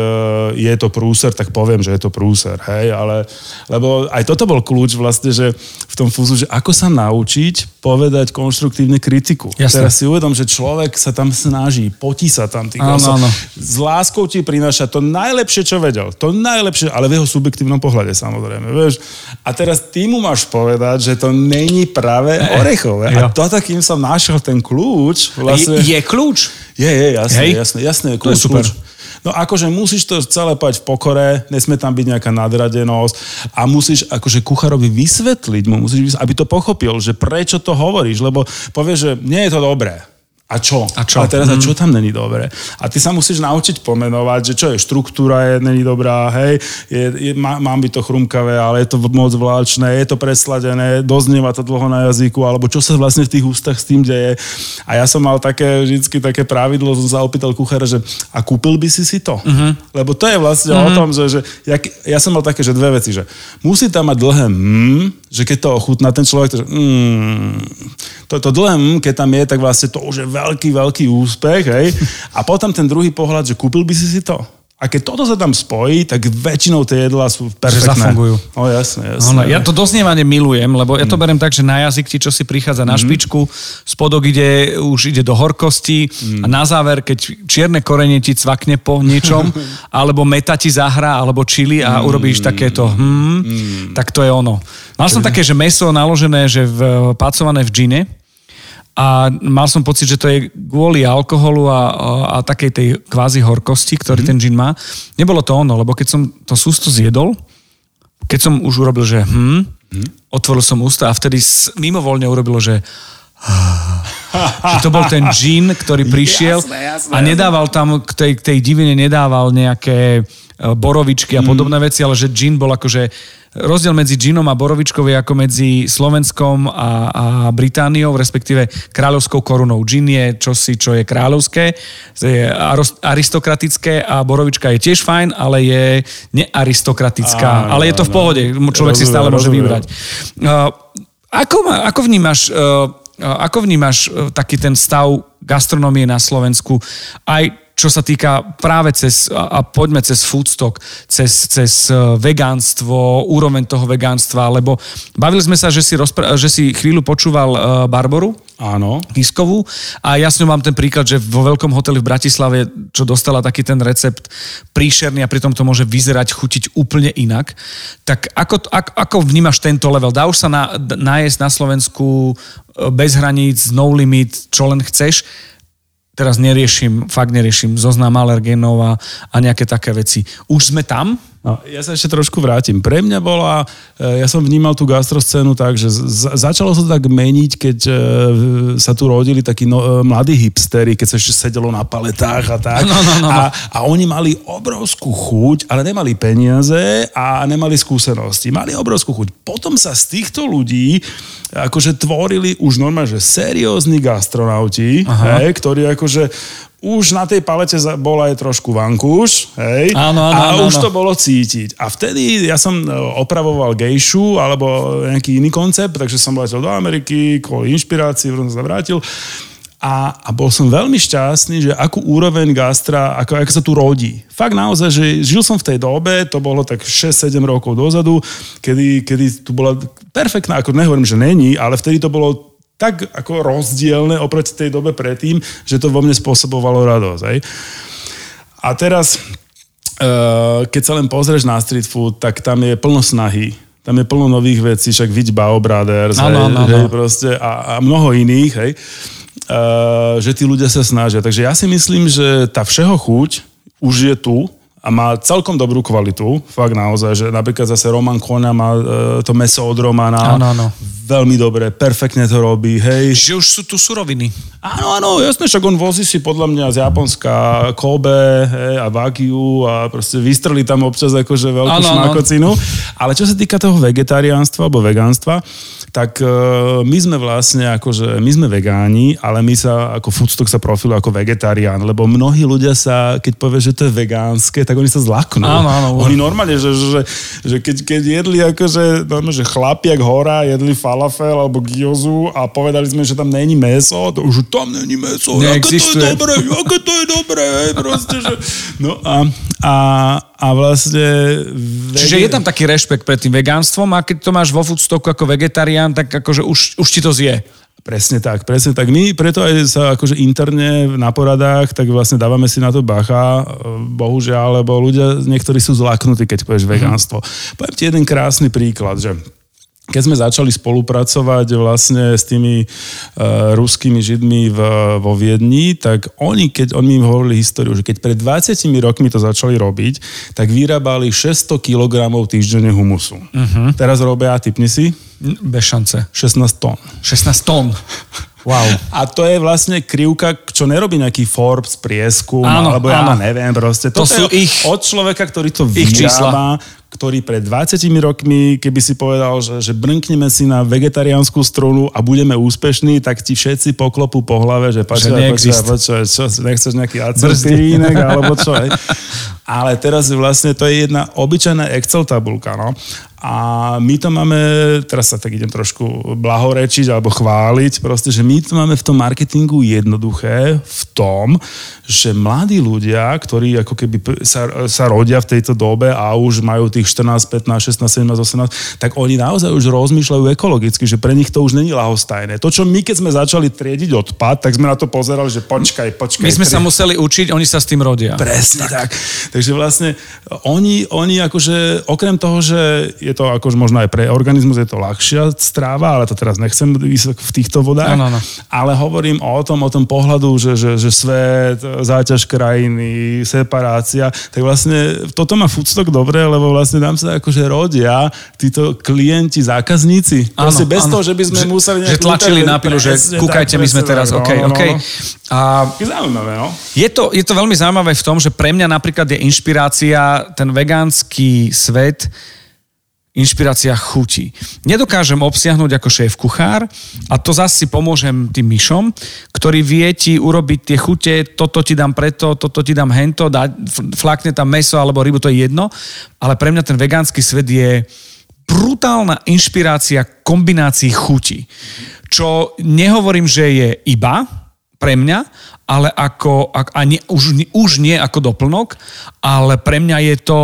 je to prúser, tak poviem, že je to prúser, hej, ale lebo aj toto bol kľúč vlastne, že v tom fúzu, že ako sa naučiť povedať konštruktívne kritiku. Jasné. Teraz si uvedom, že človek sa tam snaží, potí sa tam, áno, áno. s láskou ti prináša to najlepšie, čo vedel. To najlepšie, ale v jeho subjektívnom pohľade samozrejme, vieš. A teraz ty mu máš povedať, že to není práve orechové. A to takým som našiel ten kľúč. Vlastne... Je, je kľúč? Je, je, jasné, Hej. jasné, jasné. Kľúč, to je super. Kľúč. No akože musíš to celé pať v pokore, nesmie tam byť nejaká nadradenosť a musíš akože kucharovi vysvetliť mu, musíš, aby to pochopil, že prečo to hovoríš, lebo povieš, že nie je to dobré a čo? A čo? A teraz, mm. a čo tam není dobré? A ty sa musíš naučiť pomenovať, že čo je štruktúra, je není dobrá, hej, je, je, má, mám byť to chrumkavé, ale je to moc vláčne, je to presladené, doznieva to dlho na jazyku, alebo čo sa vlastne v tých ústach s tým deje. A ja som mal také, vždycky také pravidlo, som sa opýtal kuchára, že a kúpil by si si to? Mm-hmm. Lebo to je vlastne mm-hmm. o tom, že, že ja, ja som mal také, že dve veci, že musí tam mať dlhé mm, že keď to ochutná ten človek, to, že mm, to, to dlhé mm, keď tam je, tak vlastne to už je veľký, veľký úspech, hej. A potom ten druhý pohľad, že kúpil by si si to? A keď toto sa tam spojí, tak väčšinou tie jedlá sú perfektné. Že zafungujú. No jasne, jasne. No, ja to dosnievanie milujem, lebo ja to mm. berem tak, že na jazyk ti čo si prichádza na mm. špičku, spodok ide, už ide do horkosti mm. a na záver, keď čierne korenie ti cvakne po niečom, alebo meta ti zahrá, alebo čili a mm. urobíš takéto hmm, mm. tak to je ono. Mal som také, že meso naložené, že v, pacované v džine, a mal som pocit, že to je kvôli alkoholu a, a, takej tej kvázi horkosti, ktorý mm. ten gin má. Nebolo to ono, lebo keď som to sústo zjedol, keď som už urobil, že hm, mm. otvoril som ústa a vtedy mimovoľne urobilo, že že to bol ten džin, ktorý prišiel jasné, jasné, a nedával tam k tej, k tej divine nedával nejaké borovičky a podobné mm. veci, ale že gin bol akože rozdiel medzi ginom a borovičkou je ako medzi Slovenskom a, a Britániou, respektíve kráľovskou korunou. Gin je čosi, čo je kráľovské, je aristokratické a borovička je tiež fajn, ale je nearistokratická. Áno, ale je to v pohode, človek rozumiem, si stále môže rozumiem. vybrať. Uh, ako, ako vnímaš uh, Ako vnímaš e, taký ten stav gastronomie na Slovensku? Aj čo sa týka práve cez, a poďme cez foodstock, cez, cez e, vegánstvo, úroveň toho vegánstva, lebo bavili sme sa, že si, rozpr- že si chvíľu počúval e, Barboru, Áno. Kiskovú. A ja s ňou mám ten príklad, že vo veľkom hoteli v Bratislave, čo dostala taký ten recept príšerný a pritom to môže vyzerať, chutiť úplne inak. Tak ako, ako, ako vnímaš tento level? Dá už sa na, najesť na Slovensku e, bez hraníc, no limit, čo len chceš? Teraz neriešim, fakt neriešim zoznam alergénov a, a nejaké také veci. Už sme tam? No, ja sa ešte trošku vrátim. Pre mňa bola, e, ja som vnímal tú gastroscénu tak, že začalo sa to tak meniť, keď uh, sa tu rodili takí no, uh, mladí hipstery, keď sa ešte sedelo na paletách a tak. No, no, no, no. A, a oni mali obrovskú chuť, ale nemali peniaze a nemali skúsenosti. Mali obrovskú chuť. Potom sa z týchto ľudí akože tvorili už normálne, že seriózni gastronauti, hej, ktorí akože už na tej palete bol aj trošku vankúš, hej? Áno, áno, a áno, už áno. to bolo cítiť. A vtedy ja som e, opravoval gejšu alebo nejaký iný koncept, takže som letel do Ameriky kvôli inšpirácii, potom sa vrátil. A, a bol som veľmi šťastný, že akú úroveň gastra, ako, ako sa tu rodí. Fakt naozaj, že žil som v tej dobe, to bolo tak 6-7 rokov dozadu, kedy, kedy tu bola perfektná, ako nehovorím, že není, ale vtedy to bolo tak ako rozdielne oproti tej dobe predtým, že to vo mne spôsobovalo radosť. Hej. A teraz, uh, keď sa len pozrieš na street food, tak tam je plno snahy. Tam je plno nových vecí, však vidť Bao Brothers, Áno, hej, áno, hej, áno. proste, a, a mnoho iných, hej, uh, že tí ľudia sa snažia. Takže ja si myslím, že tá všeho chuť už je tu, a má celkom dobrú kvalitu, fakt naozaj, že napríklad zase Roman Koňa má e, to meso od Romana, Áno, áno. veľmi dobre, perfektne to robí, hej. Že už sú tu suroviny. Áno, áno, jasné, však on vozí si podľa mňa z Japonska Kobe hej, a Wagyu a proste vystrelí tam občas akože veľkú Áno, áno. šmakocinu. Ale čo sa týka toho vegetariánstva alebo vegánstva, tak e, my sme vlastne akože, my sme vegáni, ale my sa ako foodstock sa profilu ako vegetarián, lebo mnohí ľudia sa, keď povie, že to je vegánske, tak oni sa zlaknú. Áno, áno. Oni normálne, že, že, že keď, keď jedli akože, normálne, že chlapiak hora, jedli falafel alebo gyozu a povedali sme, že tam není meso, to už tam není meso, aké to je dobré, aké to je dobré, proste, že... No a, a, a vlastne... Čiže je tam taký rešpekt pred tým vegánstvom a keď to máš vo foodstocku ako vegetarián, tak akože už, už ti to zje. Presne tak, presne tak. My preto aj sa akože interne na poradách, tak vlastne dávame si na to bacha, e, bohužiaľ, lebo ľudia, niektorí sú zlaknutí, keď povieš vegánstvo. Poviem ti jeden krásny príklad, že keď sme začali spolupracovať vlastne s tými uh, ruskými židmi v, vo Viedni, tak oni, keď oni mi hovorili históriu, že keď pred 20 rokmi to začali robiť, tak vyrábali 600 kg týždenne humusu. Uh-huh. Teraz robia, typni si, Bez šance. 16 tón. 16 tón. Wow. A to je vlastne krivka, čo nerobí nejaký Forbes prieskum, Áno, alebo ja áno. neviem proste. To Toto sú je ich- od človeka, ktorý to vyrába, ktorý pred 20 rokmi, keby si povedal, že, že brnkneme si na vegetariánsku strunu a budeme úspešní, tak ti všetci poklopú po hlave, že počkaj, počkaj, počkaj, čo, nechceš nejaký acetínek, alebo čo. Hej. Ale teraz vlastne to je jedna obyčajná Excel tabulka, no. A my to máme, teraz sa tak idem trošku blahorečiť alebo chváliť, proste, že my to máme v tom marketingu jednoduché v tom, že mladí ľudia, ktorí ako keby sa, sa rodia v tejto dobe a už majú tých 14, 15, 16, 17, 18, tak oni naozaj už rozmýšľajú ekologicky, že pre nich to už není lahostajné. To, čo my, keď sme začali triediť odpad, tak sme na to pozerali, že počkaj, počkaj. My sme sa tri- museli učiť, oni sa s tým rodia. Presne tak. tak. Takže vlastne oni, oni akože, okrem toho, že je to akože možno aj pre organizmus je to ľahšia stráva, ale to teraz nechcem ísť v týchto vodách. Áno, áno. Ale hovorím o tom, o tom pohľadu, že, že, že svet, záťaž krajiny, separácia, tak vlastne toto má foodstock dobre, lebo vlastne nám sa akože rodia títo klienti, zákazníci. Áno, Proste bez áno. toho, že by sme že, museli Že tlačili na pilu, že kúkajte, my sme teraz, OK, no, no, OK. no. A Je zaujímavé, no. je to, je to veľmi zaujímavé v tom, že pre mňa napríklad je inšpirácia, ten vegánsky svet, inšpirácia chutí. Nedokážem obsiahnuť ako šéf kuchár a to zase si pomôžem tým myšom, ktorý vie ti urobiť tie chute, toto ti dám preto, toto ti dám hento, dá, flakne tam meso alebo rybu, to je jedno, ale pre mňa ten vegánsky svet je brutálna inšpirácia kombinácií chutí. Čo nehovorím, že je iba pre mňa, ale ako, ak, a nie, už, už nie ako doplnok, ale pre mňa je to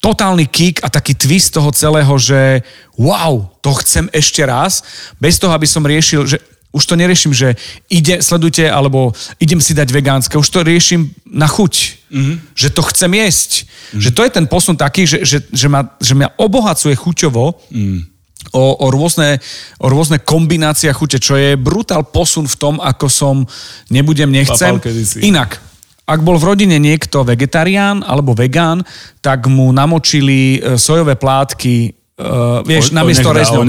totálny kick a taký twist toho celého, že wow, to chcem ešte raz, bez toho, aby som riešil, že už to neriešim, že ide, sledujte, alebo idem si dať vegánske, už to riešim na chuť. Mm-hmm. Že to chcem jesť. Mm-hmm. Že to je ten posun taký, že, že, že, ma, že mňa obohacuje chuťovo mm. o, o, rôzne, o rôzne kombinácie chute, čo je brutál posun v tom, ako som nebudem, nechcem. Inak, ak bol v rodine niekto vegetarián alebo vegán, tak mu namočili e, sojové plátky Uh, vieš, o, namiesto rezňov.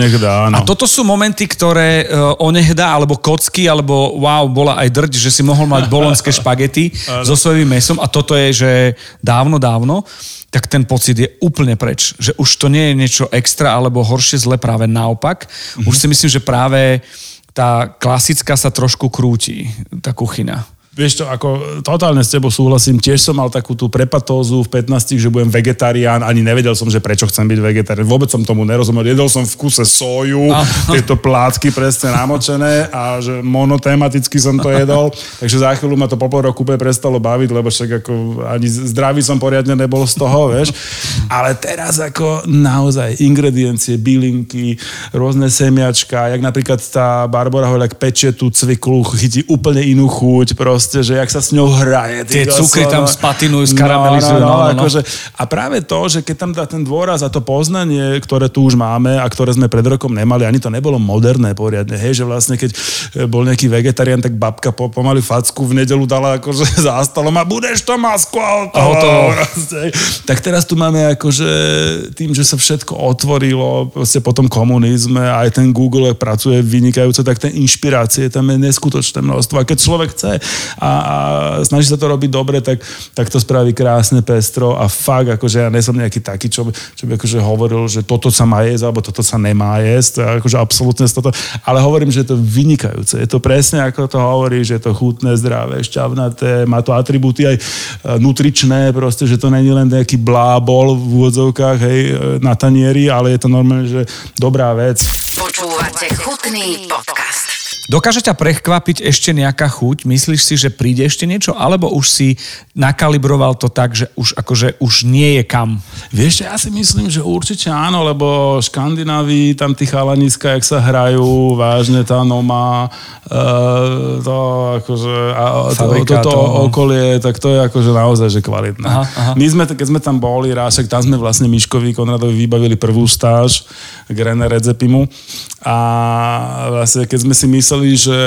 A toto sú momenty, ktoré uh, onehdá, alebo kocky, alebo wow, bola aj drť, že si mohol mať bolonské špagety so svojím mesom a toto je, že dávno, dávno tak ten pocit je úplne preč. Že už to nie je niečo extra alebo horšie zle, práve naopak. Už si myslím, že práve tá klasická sa trošku krúti, tá kuchyňa. Vieš čo, ako totálne s tebou súhlasím, tiež som mal takú tú prepatózu v 15, že budem vegetarián, ani nevedel som, že prečo chcem byť vegetarián. Vôbec som tomu nerozumel. Jedol som v kuse soju, tieto plátky presne namočené a že monotematicky som to jedol. Takže za chvíľu ma to po pol roku prestalo baviť, lebo však ako ani zdravý som poriadne nebol z toho, vieš. Ale teraz ako naozaj ingrediencie, bylinky, rôzne semiačka, jak napríklad tá Barbara Hoľak pečie tú cviklu, chytí úplne inú chuť, proste proste, že jak sa s ňou hraje. Tie cukry tam spatinujú, skaramelizujú. No, no, no, no, no. Akože, a práve to, že keď tam dá ten dôraz a to poznanie, ktoré tu už máme a ktoré sme pred rokom nemali, ani to nebolo moderné poriadne, hej, že vlastne keď e, bol nejaký vegetarián, tak babka po, pomaly facku v nedelu dala akože za stolom a budeš to masku a hotovo. Tak teraz tu máme akože tým, že sa všetko otvorilo proste po tom komunizme a aj ten Google pracuje vynikajúco, tak ten inšpirácie tam je neskutočné množstvo. A keď človek chce a, a snaží sa to robiť dobre, tak, tak to spraví krásne, pestro a fakt, akože ja nesom nejaký taký, čo, čo by akože hovoril, že toto sa má jesť, alebo toto sa nemá jesť, akože absolútne toto, ale hovorím, že je to vynikajúce. Je to presne ako to hovorí, že je to chutné, zdravé, šťavnaté, má to atribúty aj e, nutričné, proste, že to není len nejaký blábol v úvodzovkách, hej, e, na tanieri, ale je to normálne, že dobrá vec. Počúvate chutný podcast. Dokáže ťa prekvapiť ešte nejaká chuť? Myslíš si, že príde ešte niečo? Alebo už si nakalibroval to tak, že už akože už nie je kam? Vieš, ja si myslím, že určite áno, lebo Škandinávii, tam tí chalaniska, jak sa hrajú, vážne tá Noma, uh, to akože, a to, toto toho. okolie, tak to je akože naozaj, že kvalitné. Aha, aha. My sme, keď sme tam boli, rášek, tam sme vlastne Miškovi Konradovi vybavili prvú stáž k René Redzepimu a vlastne keď sme si mysleli, že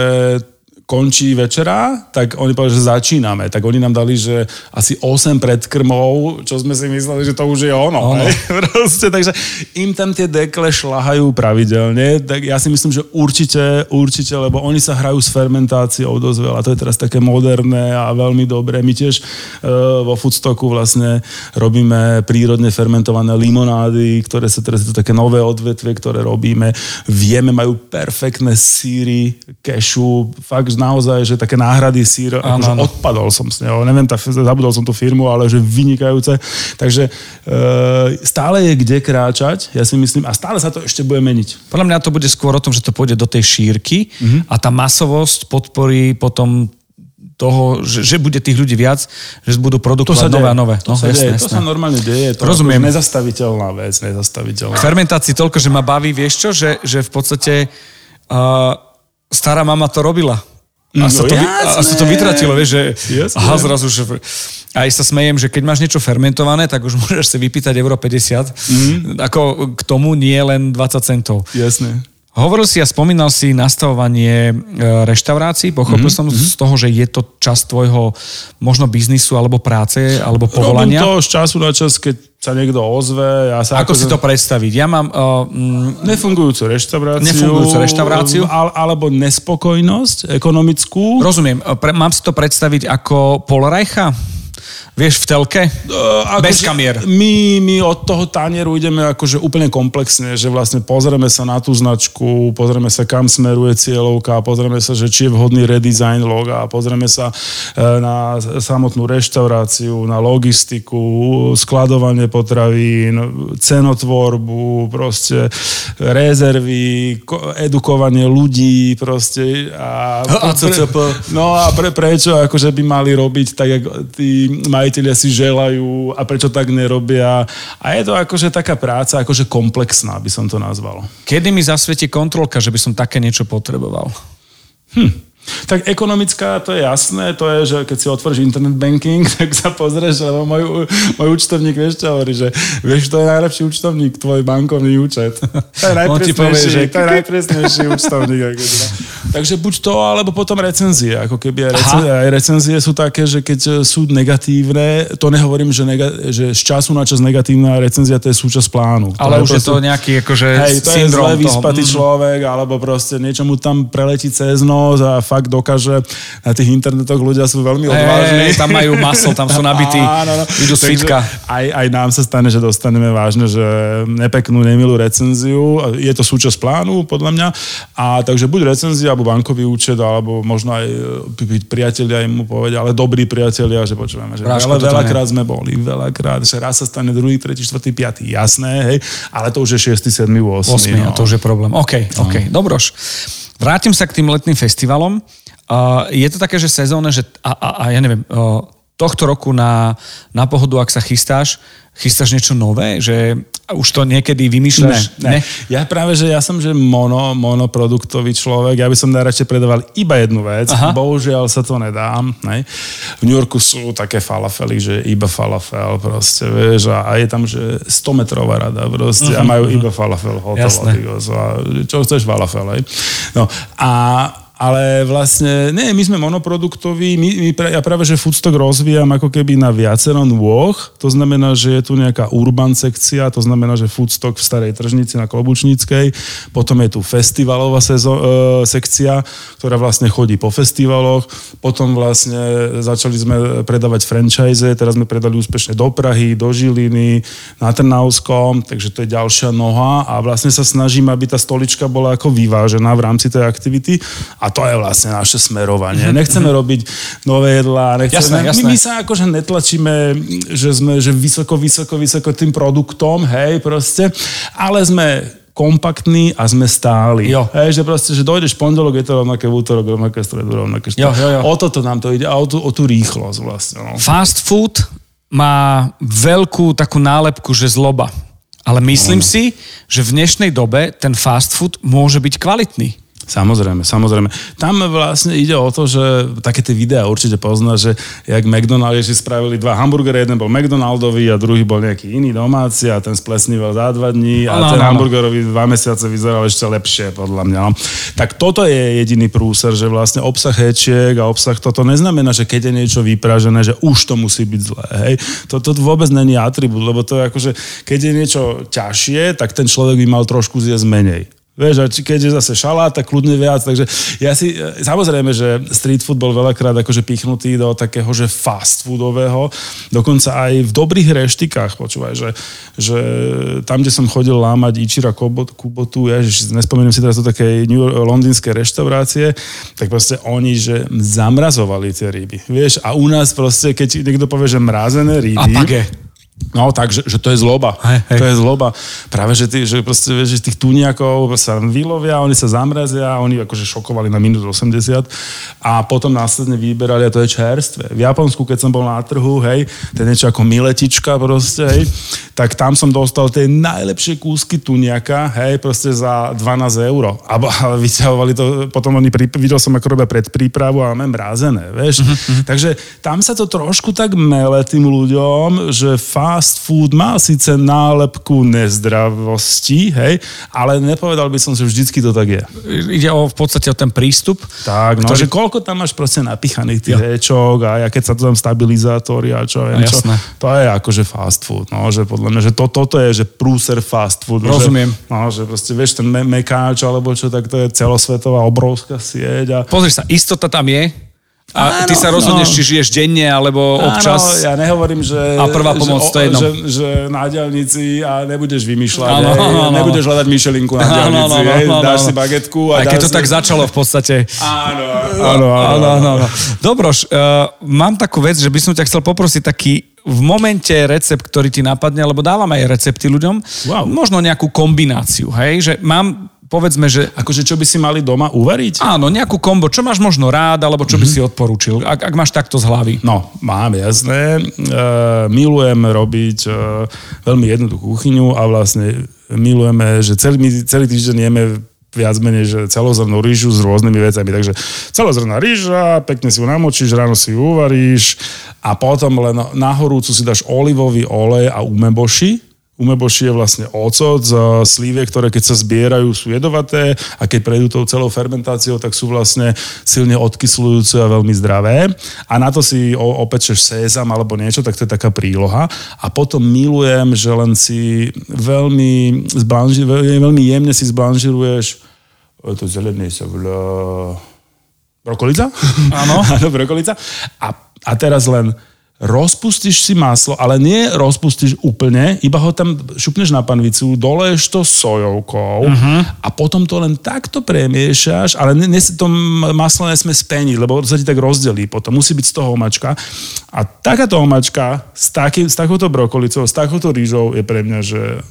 končí večera, tak oni povedali, že začíname. Tak oni nám dali, že asi 8 predkrmov, čo sme si mysleli, že to už je ono. ono. Proste, takže im tam tie dekle šlahajú pravidelne. Tak ja si myslím, že určite, určite, lebo oni sa hrajú s fermentáciou dosť veľa. To je teraz také moderné a veľmi dobré. My tiež uh, vo Foodstocku vlastne robíme prírodne fermentované limonády, ktoré sa teraz, to také nové odvetvie, ktoré robíme. Vieme, majú perfektné síry, kešu, fakt, naozaj, že také náhrady sír, akože odpadol som s neho, neviem, tak zabudol som tú firmu, ale že vynikajúce. Takže e, stále je kde kráčať, ja si myslím, a stále sa to ešte bude meniť. Podľa mňa to bude skôr o tom, že to pôjde do tej šírky mm-hmm. a tá masovosť podporí potom toho, že, že bude tých ľudí viac, že budú produkovať nové a nové. To, no, sa jasné, deje. to sa normálne deje. To Rozumiem. Je nezastaviteľná vec, nezastaviteľná. K fermentácii toľko, že ma baví, vieš čo, že, že v podstate uh, stará mama to robila. A, no, sa to, a sa to vytratilo, vieš, že jasne. aha, zrazu, že aj sa smejem, že keď máš niečo fermentované, tak už môžeš si vypýtať euro 50. Mm. Ako k tomu nie len 20 centov. Jasne. Hovoril si a spomínal si nastavovanie e, reštaurácií. Pochopil mm-hmm. som mhm. z toho, že je to čas tvojho možno biznisu alebo práce alebo povolania. Robím to z času na čas, keď sa niekto ozve. Ja sa ako, ako si to predstaviť? Ja mám... Uh, mm, nefungujúcu reštauráciu. Nefungujúcu reštauráciu. Al, alebo nespokojnosť ekonomickú. Rozumiem. Pre, mám si to predstaviť ako Polrajcha? Vieš, v telke? Uh, Bez kamier. My, my od toho tanieru ideme akože úplne komplexne, že vlastne pozrieme sa na tú značku, pozrieme sa kam smeruje cieľovka, pozrieme sa, že či je vhodný redesign loga, pozrieme sa e, na samotnú reštauráciu, na logistiku, skladovanie potravín, cenotvorbu, proste rezervy, edukovanie ľudí proste a, a pre, no a pre, prečo akože by mali robiť tak, ako tí majiteľia si želajú a prečo tak nerobia. A je to akože taká práca, akože komplexná, by som to nazval. Kedy mi zasvieti kontrolka, že by som také niečo potreboval? Hm. Tak ekonomická, to je jasné, to je, že keď si otvoríš internet banking, tak sa pozrieš, lebo môj, môj účtovník, vieš čo hovorí, že vieš, to je najlepší účtovník, tvoj bankovný účet. To je najpresnejší, že... to je najpresnejší účtovník. Akože. Takže buď to, alebo potom recenzie. Ako keby aj, recenzie, aj recenzie sú také, že keď sú negatívne, to nehovorím, že, nega, že z času na čas negatívna recenzia to je súčasť plánu. Ale to už je to nejaký akože hej, to je zle vyspatý mm. človek, alebo proste niečo mu tam preletí cez nos a fakt dokáže, na tých internetoch ľudia sú veľmi odvážni. Hey, tam majú maslo, tam sú nabití, Áno, no. idú z aj, aj nám sa stane, že dostaneme vážne, že nepeknú, nemilú recenziu. Je to súčasť plánu, podľa mňa. A takže buď recenzia, alebo bankový účet, alebo možno aj byť priatelia im mu povedia, ale dobrí priatelia, že počúvame, že Práško, veľa, veľakrát sme boli, veľakrát, že raz sa stane druhý, tretí, štvrtý, piatý, jasné, hej, ale to už je 6, 7, 8. 8 no. to už je problém. OK, OK, no. dobroš. Vrátim sa k tým letným festivalom. Uh, je to také, že sezóne, že a, a, a ja neviem, uh, tohto roku na, na pohodu, ak sa chystáš, chystáš niečo nové? Že už to niekedy vymýšľaš? Ne, ne. Ja práve, že ja som že mono, monoproduktový človek. Ja by som najradšej predával iba jednu vec. Aha. Bohužiaľ sa to nedá. Ne? V New Yorku sú také falafely, že iba falafel proste, vieš, a, a je tam, že 100 metrová rada proste uh-huh, a mhm, majú uh-huh. iba falafel hotovo. Čo chceš falafel, hej? No a ale vlastne, nie, my sme monoproduktoví, my, my, ja práve, že Foodstock rozvíjam ako keby na viacero nôh, to znamená, že je tu nejaká urban sekcia, to znamená, že Foodstock v Starej Tržnici na Klobučníckej, potom je tu festivalová sezo, e, sekcia, ktorá vlastne chodí po festivaloch, potom vlastne začali sme predávať franchise, teraz sme predali úspešne do Prahy, do Žiliny, na Trnavskom, takže to je ďalšia noha. A vlastne sa snažím, aby tá stolička bola ako vyvážená v rámci tej aktivity. A to je vlastne naše smerovanie. Nechceme mhm. robiť nové jedlá, nechceme, jasné, jasné. My, my sa akože netlačíme, že sme že vysoko, vysoko, vysoko tým produktom, hej, proste, ale sme kompaktní a sme stáli. Jo. Hej, že proste, že dojdeš pondelok, je to rovnaké v útorok, rovnaké stredu, rovnaké jo, jo, jo. O toto nám to ide a o tú, o tú rýchlosť vlastne. No. Fast food má veľkú takú nálepku, že zloba. Ale myslím no. si, že v dnešnej dobe ten fast food môže byť kvalitný. Samozrejme, samozrejme. Tam vlastne ide o to, že také tie videá určite poznáš, že jak McDonald's si spravili dva hamburgery, jeden bol McDonaldový a druhý bol nejaký iný domáci a ten splesníval za dva dní a ten hamburgerový dva mesiace vyzeral ešte lepšie, podľa mňa. No. Tak toto je jediný prúser, že vlastne obsah hečiek a obsah toto neznamená, že keď je niečo vypražené, že už to musí byť zlé. Hej? Toto vôbec není atribút, lebo to je ako, že keď je niečo ťažšie, tak ten človek by mal trošku zjesť menej. Vieš, a keď je zase šalát, tak kľudne viac. Takže ja si, samozrejme, že street food bol veľakrát akože pichnutý do takého, že fast foodového, dokonca aj v dobrých reštikách, počúvaj, že, že tam, kde som chodil lámať Ichira Kubotu, ja nespomeniem si teraz do také New londýnske reštaurácie, tak proste oni, že zamrazovali tie ryby. Vieš, a u nás proste, keď niekto povie, že mrazené ryby... A page. No tak, že, že to je zloba. Hej, hej. To je zloba. Práve, že, tí, že proste, vieš, že tých tuniakov sa vylovia, oni sa zamrazia, oni akože šokovali na minus 80 a potom následne vyberali a to je čerstvé. V Japonsku, keď som bol na trhu, hej, to je niečo ako miletička proste, hej, tak tam som dostal tie najlepšie kúsky tuniaka, hej, proste za 12 eur. A, a vyťahovali to, potom oni, pri, videl som ako robia predprípravu a máme mrázené, vieš. Mm-hmm. Takže tam sa to trošku tak mele tým ľuďom, že fast fast food má síce nálepku nezdravosti, hej, ale nepovedal by som, že vždycky to tak je. Ide o, v podstate o ten prístup. Tak, no, ktorý... že koľko tam máš proste napichaných tých hečok a ja keď sa to tam stabilizátory a čo, viem, čo, to je akože fast food, no, že podľa mňa, že to, toto je, že prúser fast food. Rozumiem. Že, no, že proste, vieš, ten mekáč alebo čo, tak to je celosvetová obrovská sieť. A... Pozri sa, istota tam je, A ty Áno, sa rozhodneš, no. či žiješ denne, alebo občas. Áno, ja nehovorím, že... A prvá pomoc, že, to je jedno. Že, že na diálnici a nebudeš vymýšľať, Áno, hej, áno, áno. nebudeš hľadať myšelinku na Áno, diálnici, áno, hej, áno, dáš áno. si bagetku a Aj keď dáš to si... tak začalo v podstate. Áno, áno, áno. áno, áno. Dobroš, uh, mám takú vec, že by som ťa chcel poprosiť taký v momente recept, ktorý ti napadne, lebo dávam aj recepty ľuďom, Wow. možno nejakú kombináciu, hej, že mám, povedzme, že Akože čo by si mali doma uvariť? áno, nejakú kombo, čo máš možno rád, alebo čo by Mhm. si odporúčil, ak, ak máš takto z hlavy. No, mám, jasné. E, milujem robiť e, veľmi jednoduchú kuchyňu a vlastne milujeme, že celý, my celý týždeň jeme viac menej, že celozrnú rýžu s rôznymi vecami. Takže celozrná rýža, pekne si ju namočíš, ráno si ju uvaríš a potom len na horúcu si dáš olivový olej a umeboši. Umeboši je vlastne ocot slívie, ktoré keď sa zbierajú sú jedovaté a keď prejdú tou celou fermentáciou, tak sú vlastne silne odkyslujúce a veľmi zdravé. A na to si opečeš sézam alebo niečo, tak to je taká príloha. A potom milujem, že len si veľmi, zblanži, veľmi jemne si zblanžiruješ e, to zelené sa volá brokolica. Áno. Áno, brokolica. A, a teraz len rozpustíš si maslo, ale nie rozpustíš úplne, iba ho tam šupneš na panvicu, doleješ to sojovkou uh-huh. a potom to len takto premiešaš, ale ne, ne, to maslo nesme speniť, lebo sa ti tak rozdelí potom. Musí byť z toho omačka. A takáto omačka s, taký, s takouto brokolicou, s takouto rýžou je pre mňa, že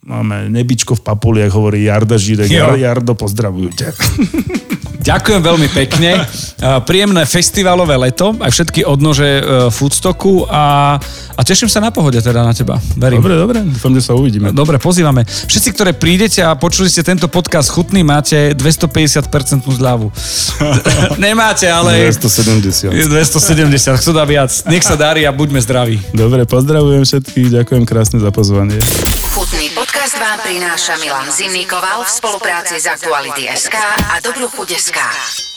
máme nebičko v papuli, ako hovorí Jarda Žírek. Jo. Jar, Jardo, pozdravujú ťa. Ďakujem veľmi pekne. Príjemné festivalové leto, aj všetky odnože Foodstocku a, a teším sa na pohode teda na teba. Verím. Dobre, dobre, dúfam, že sa uvidíme. Dobre, pozývame. Všetci, ktoré prídete a počuli ste tento podcast chutný, máte 250% zľavu. Nemáte, ale... 270. 270, kto dá viac. Nech sa darí a buďme zdraví. Dobre, pozdravujem všetkých, ďakujem krásne za pozvanie. Chutný podcast vám prináša Milan Zimnikoval v spolupráci s Aktuality.sk a Dobrú 看看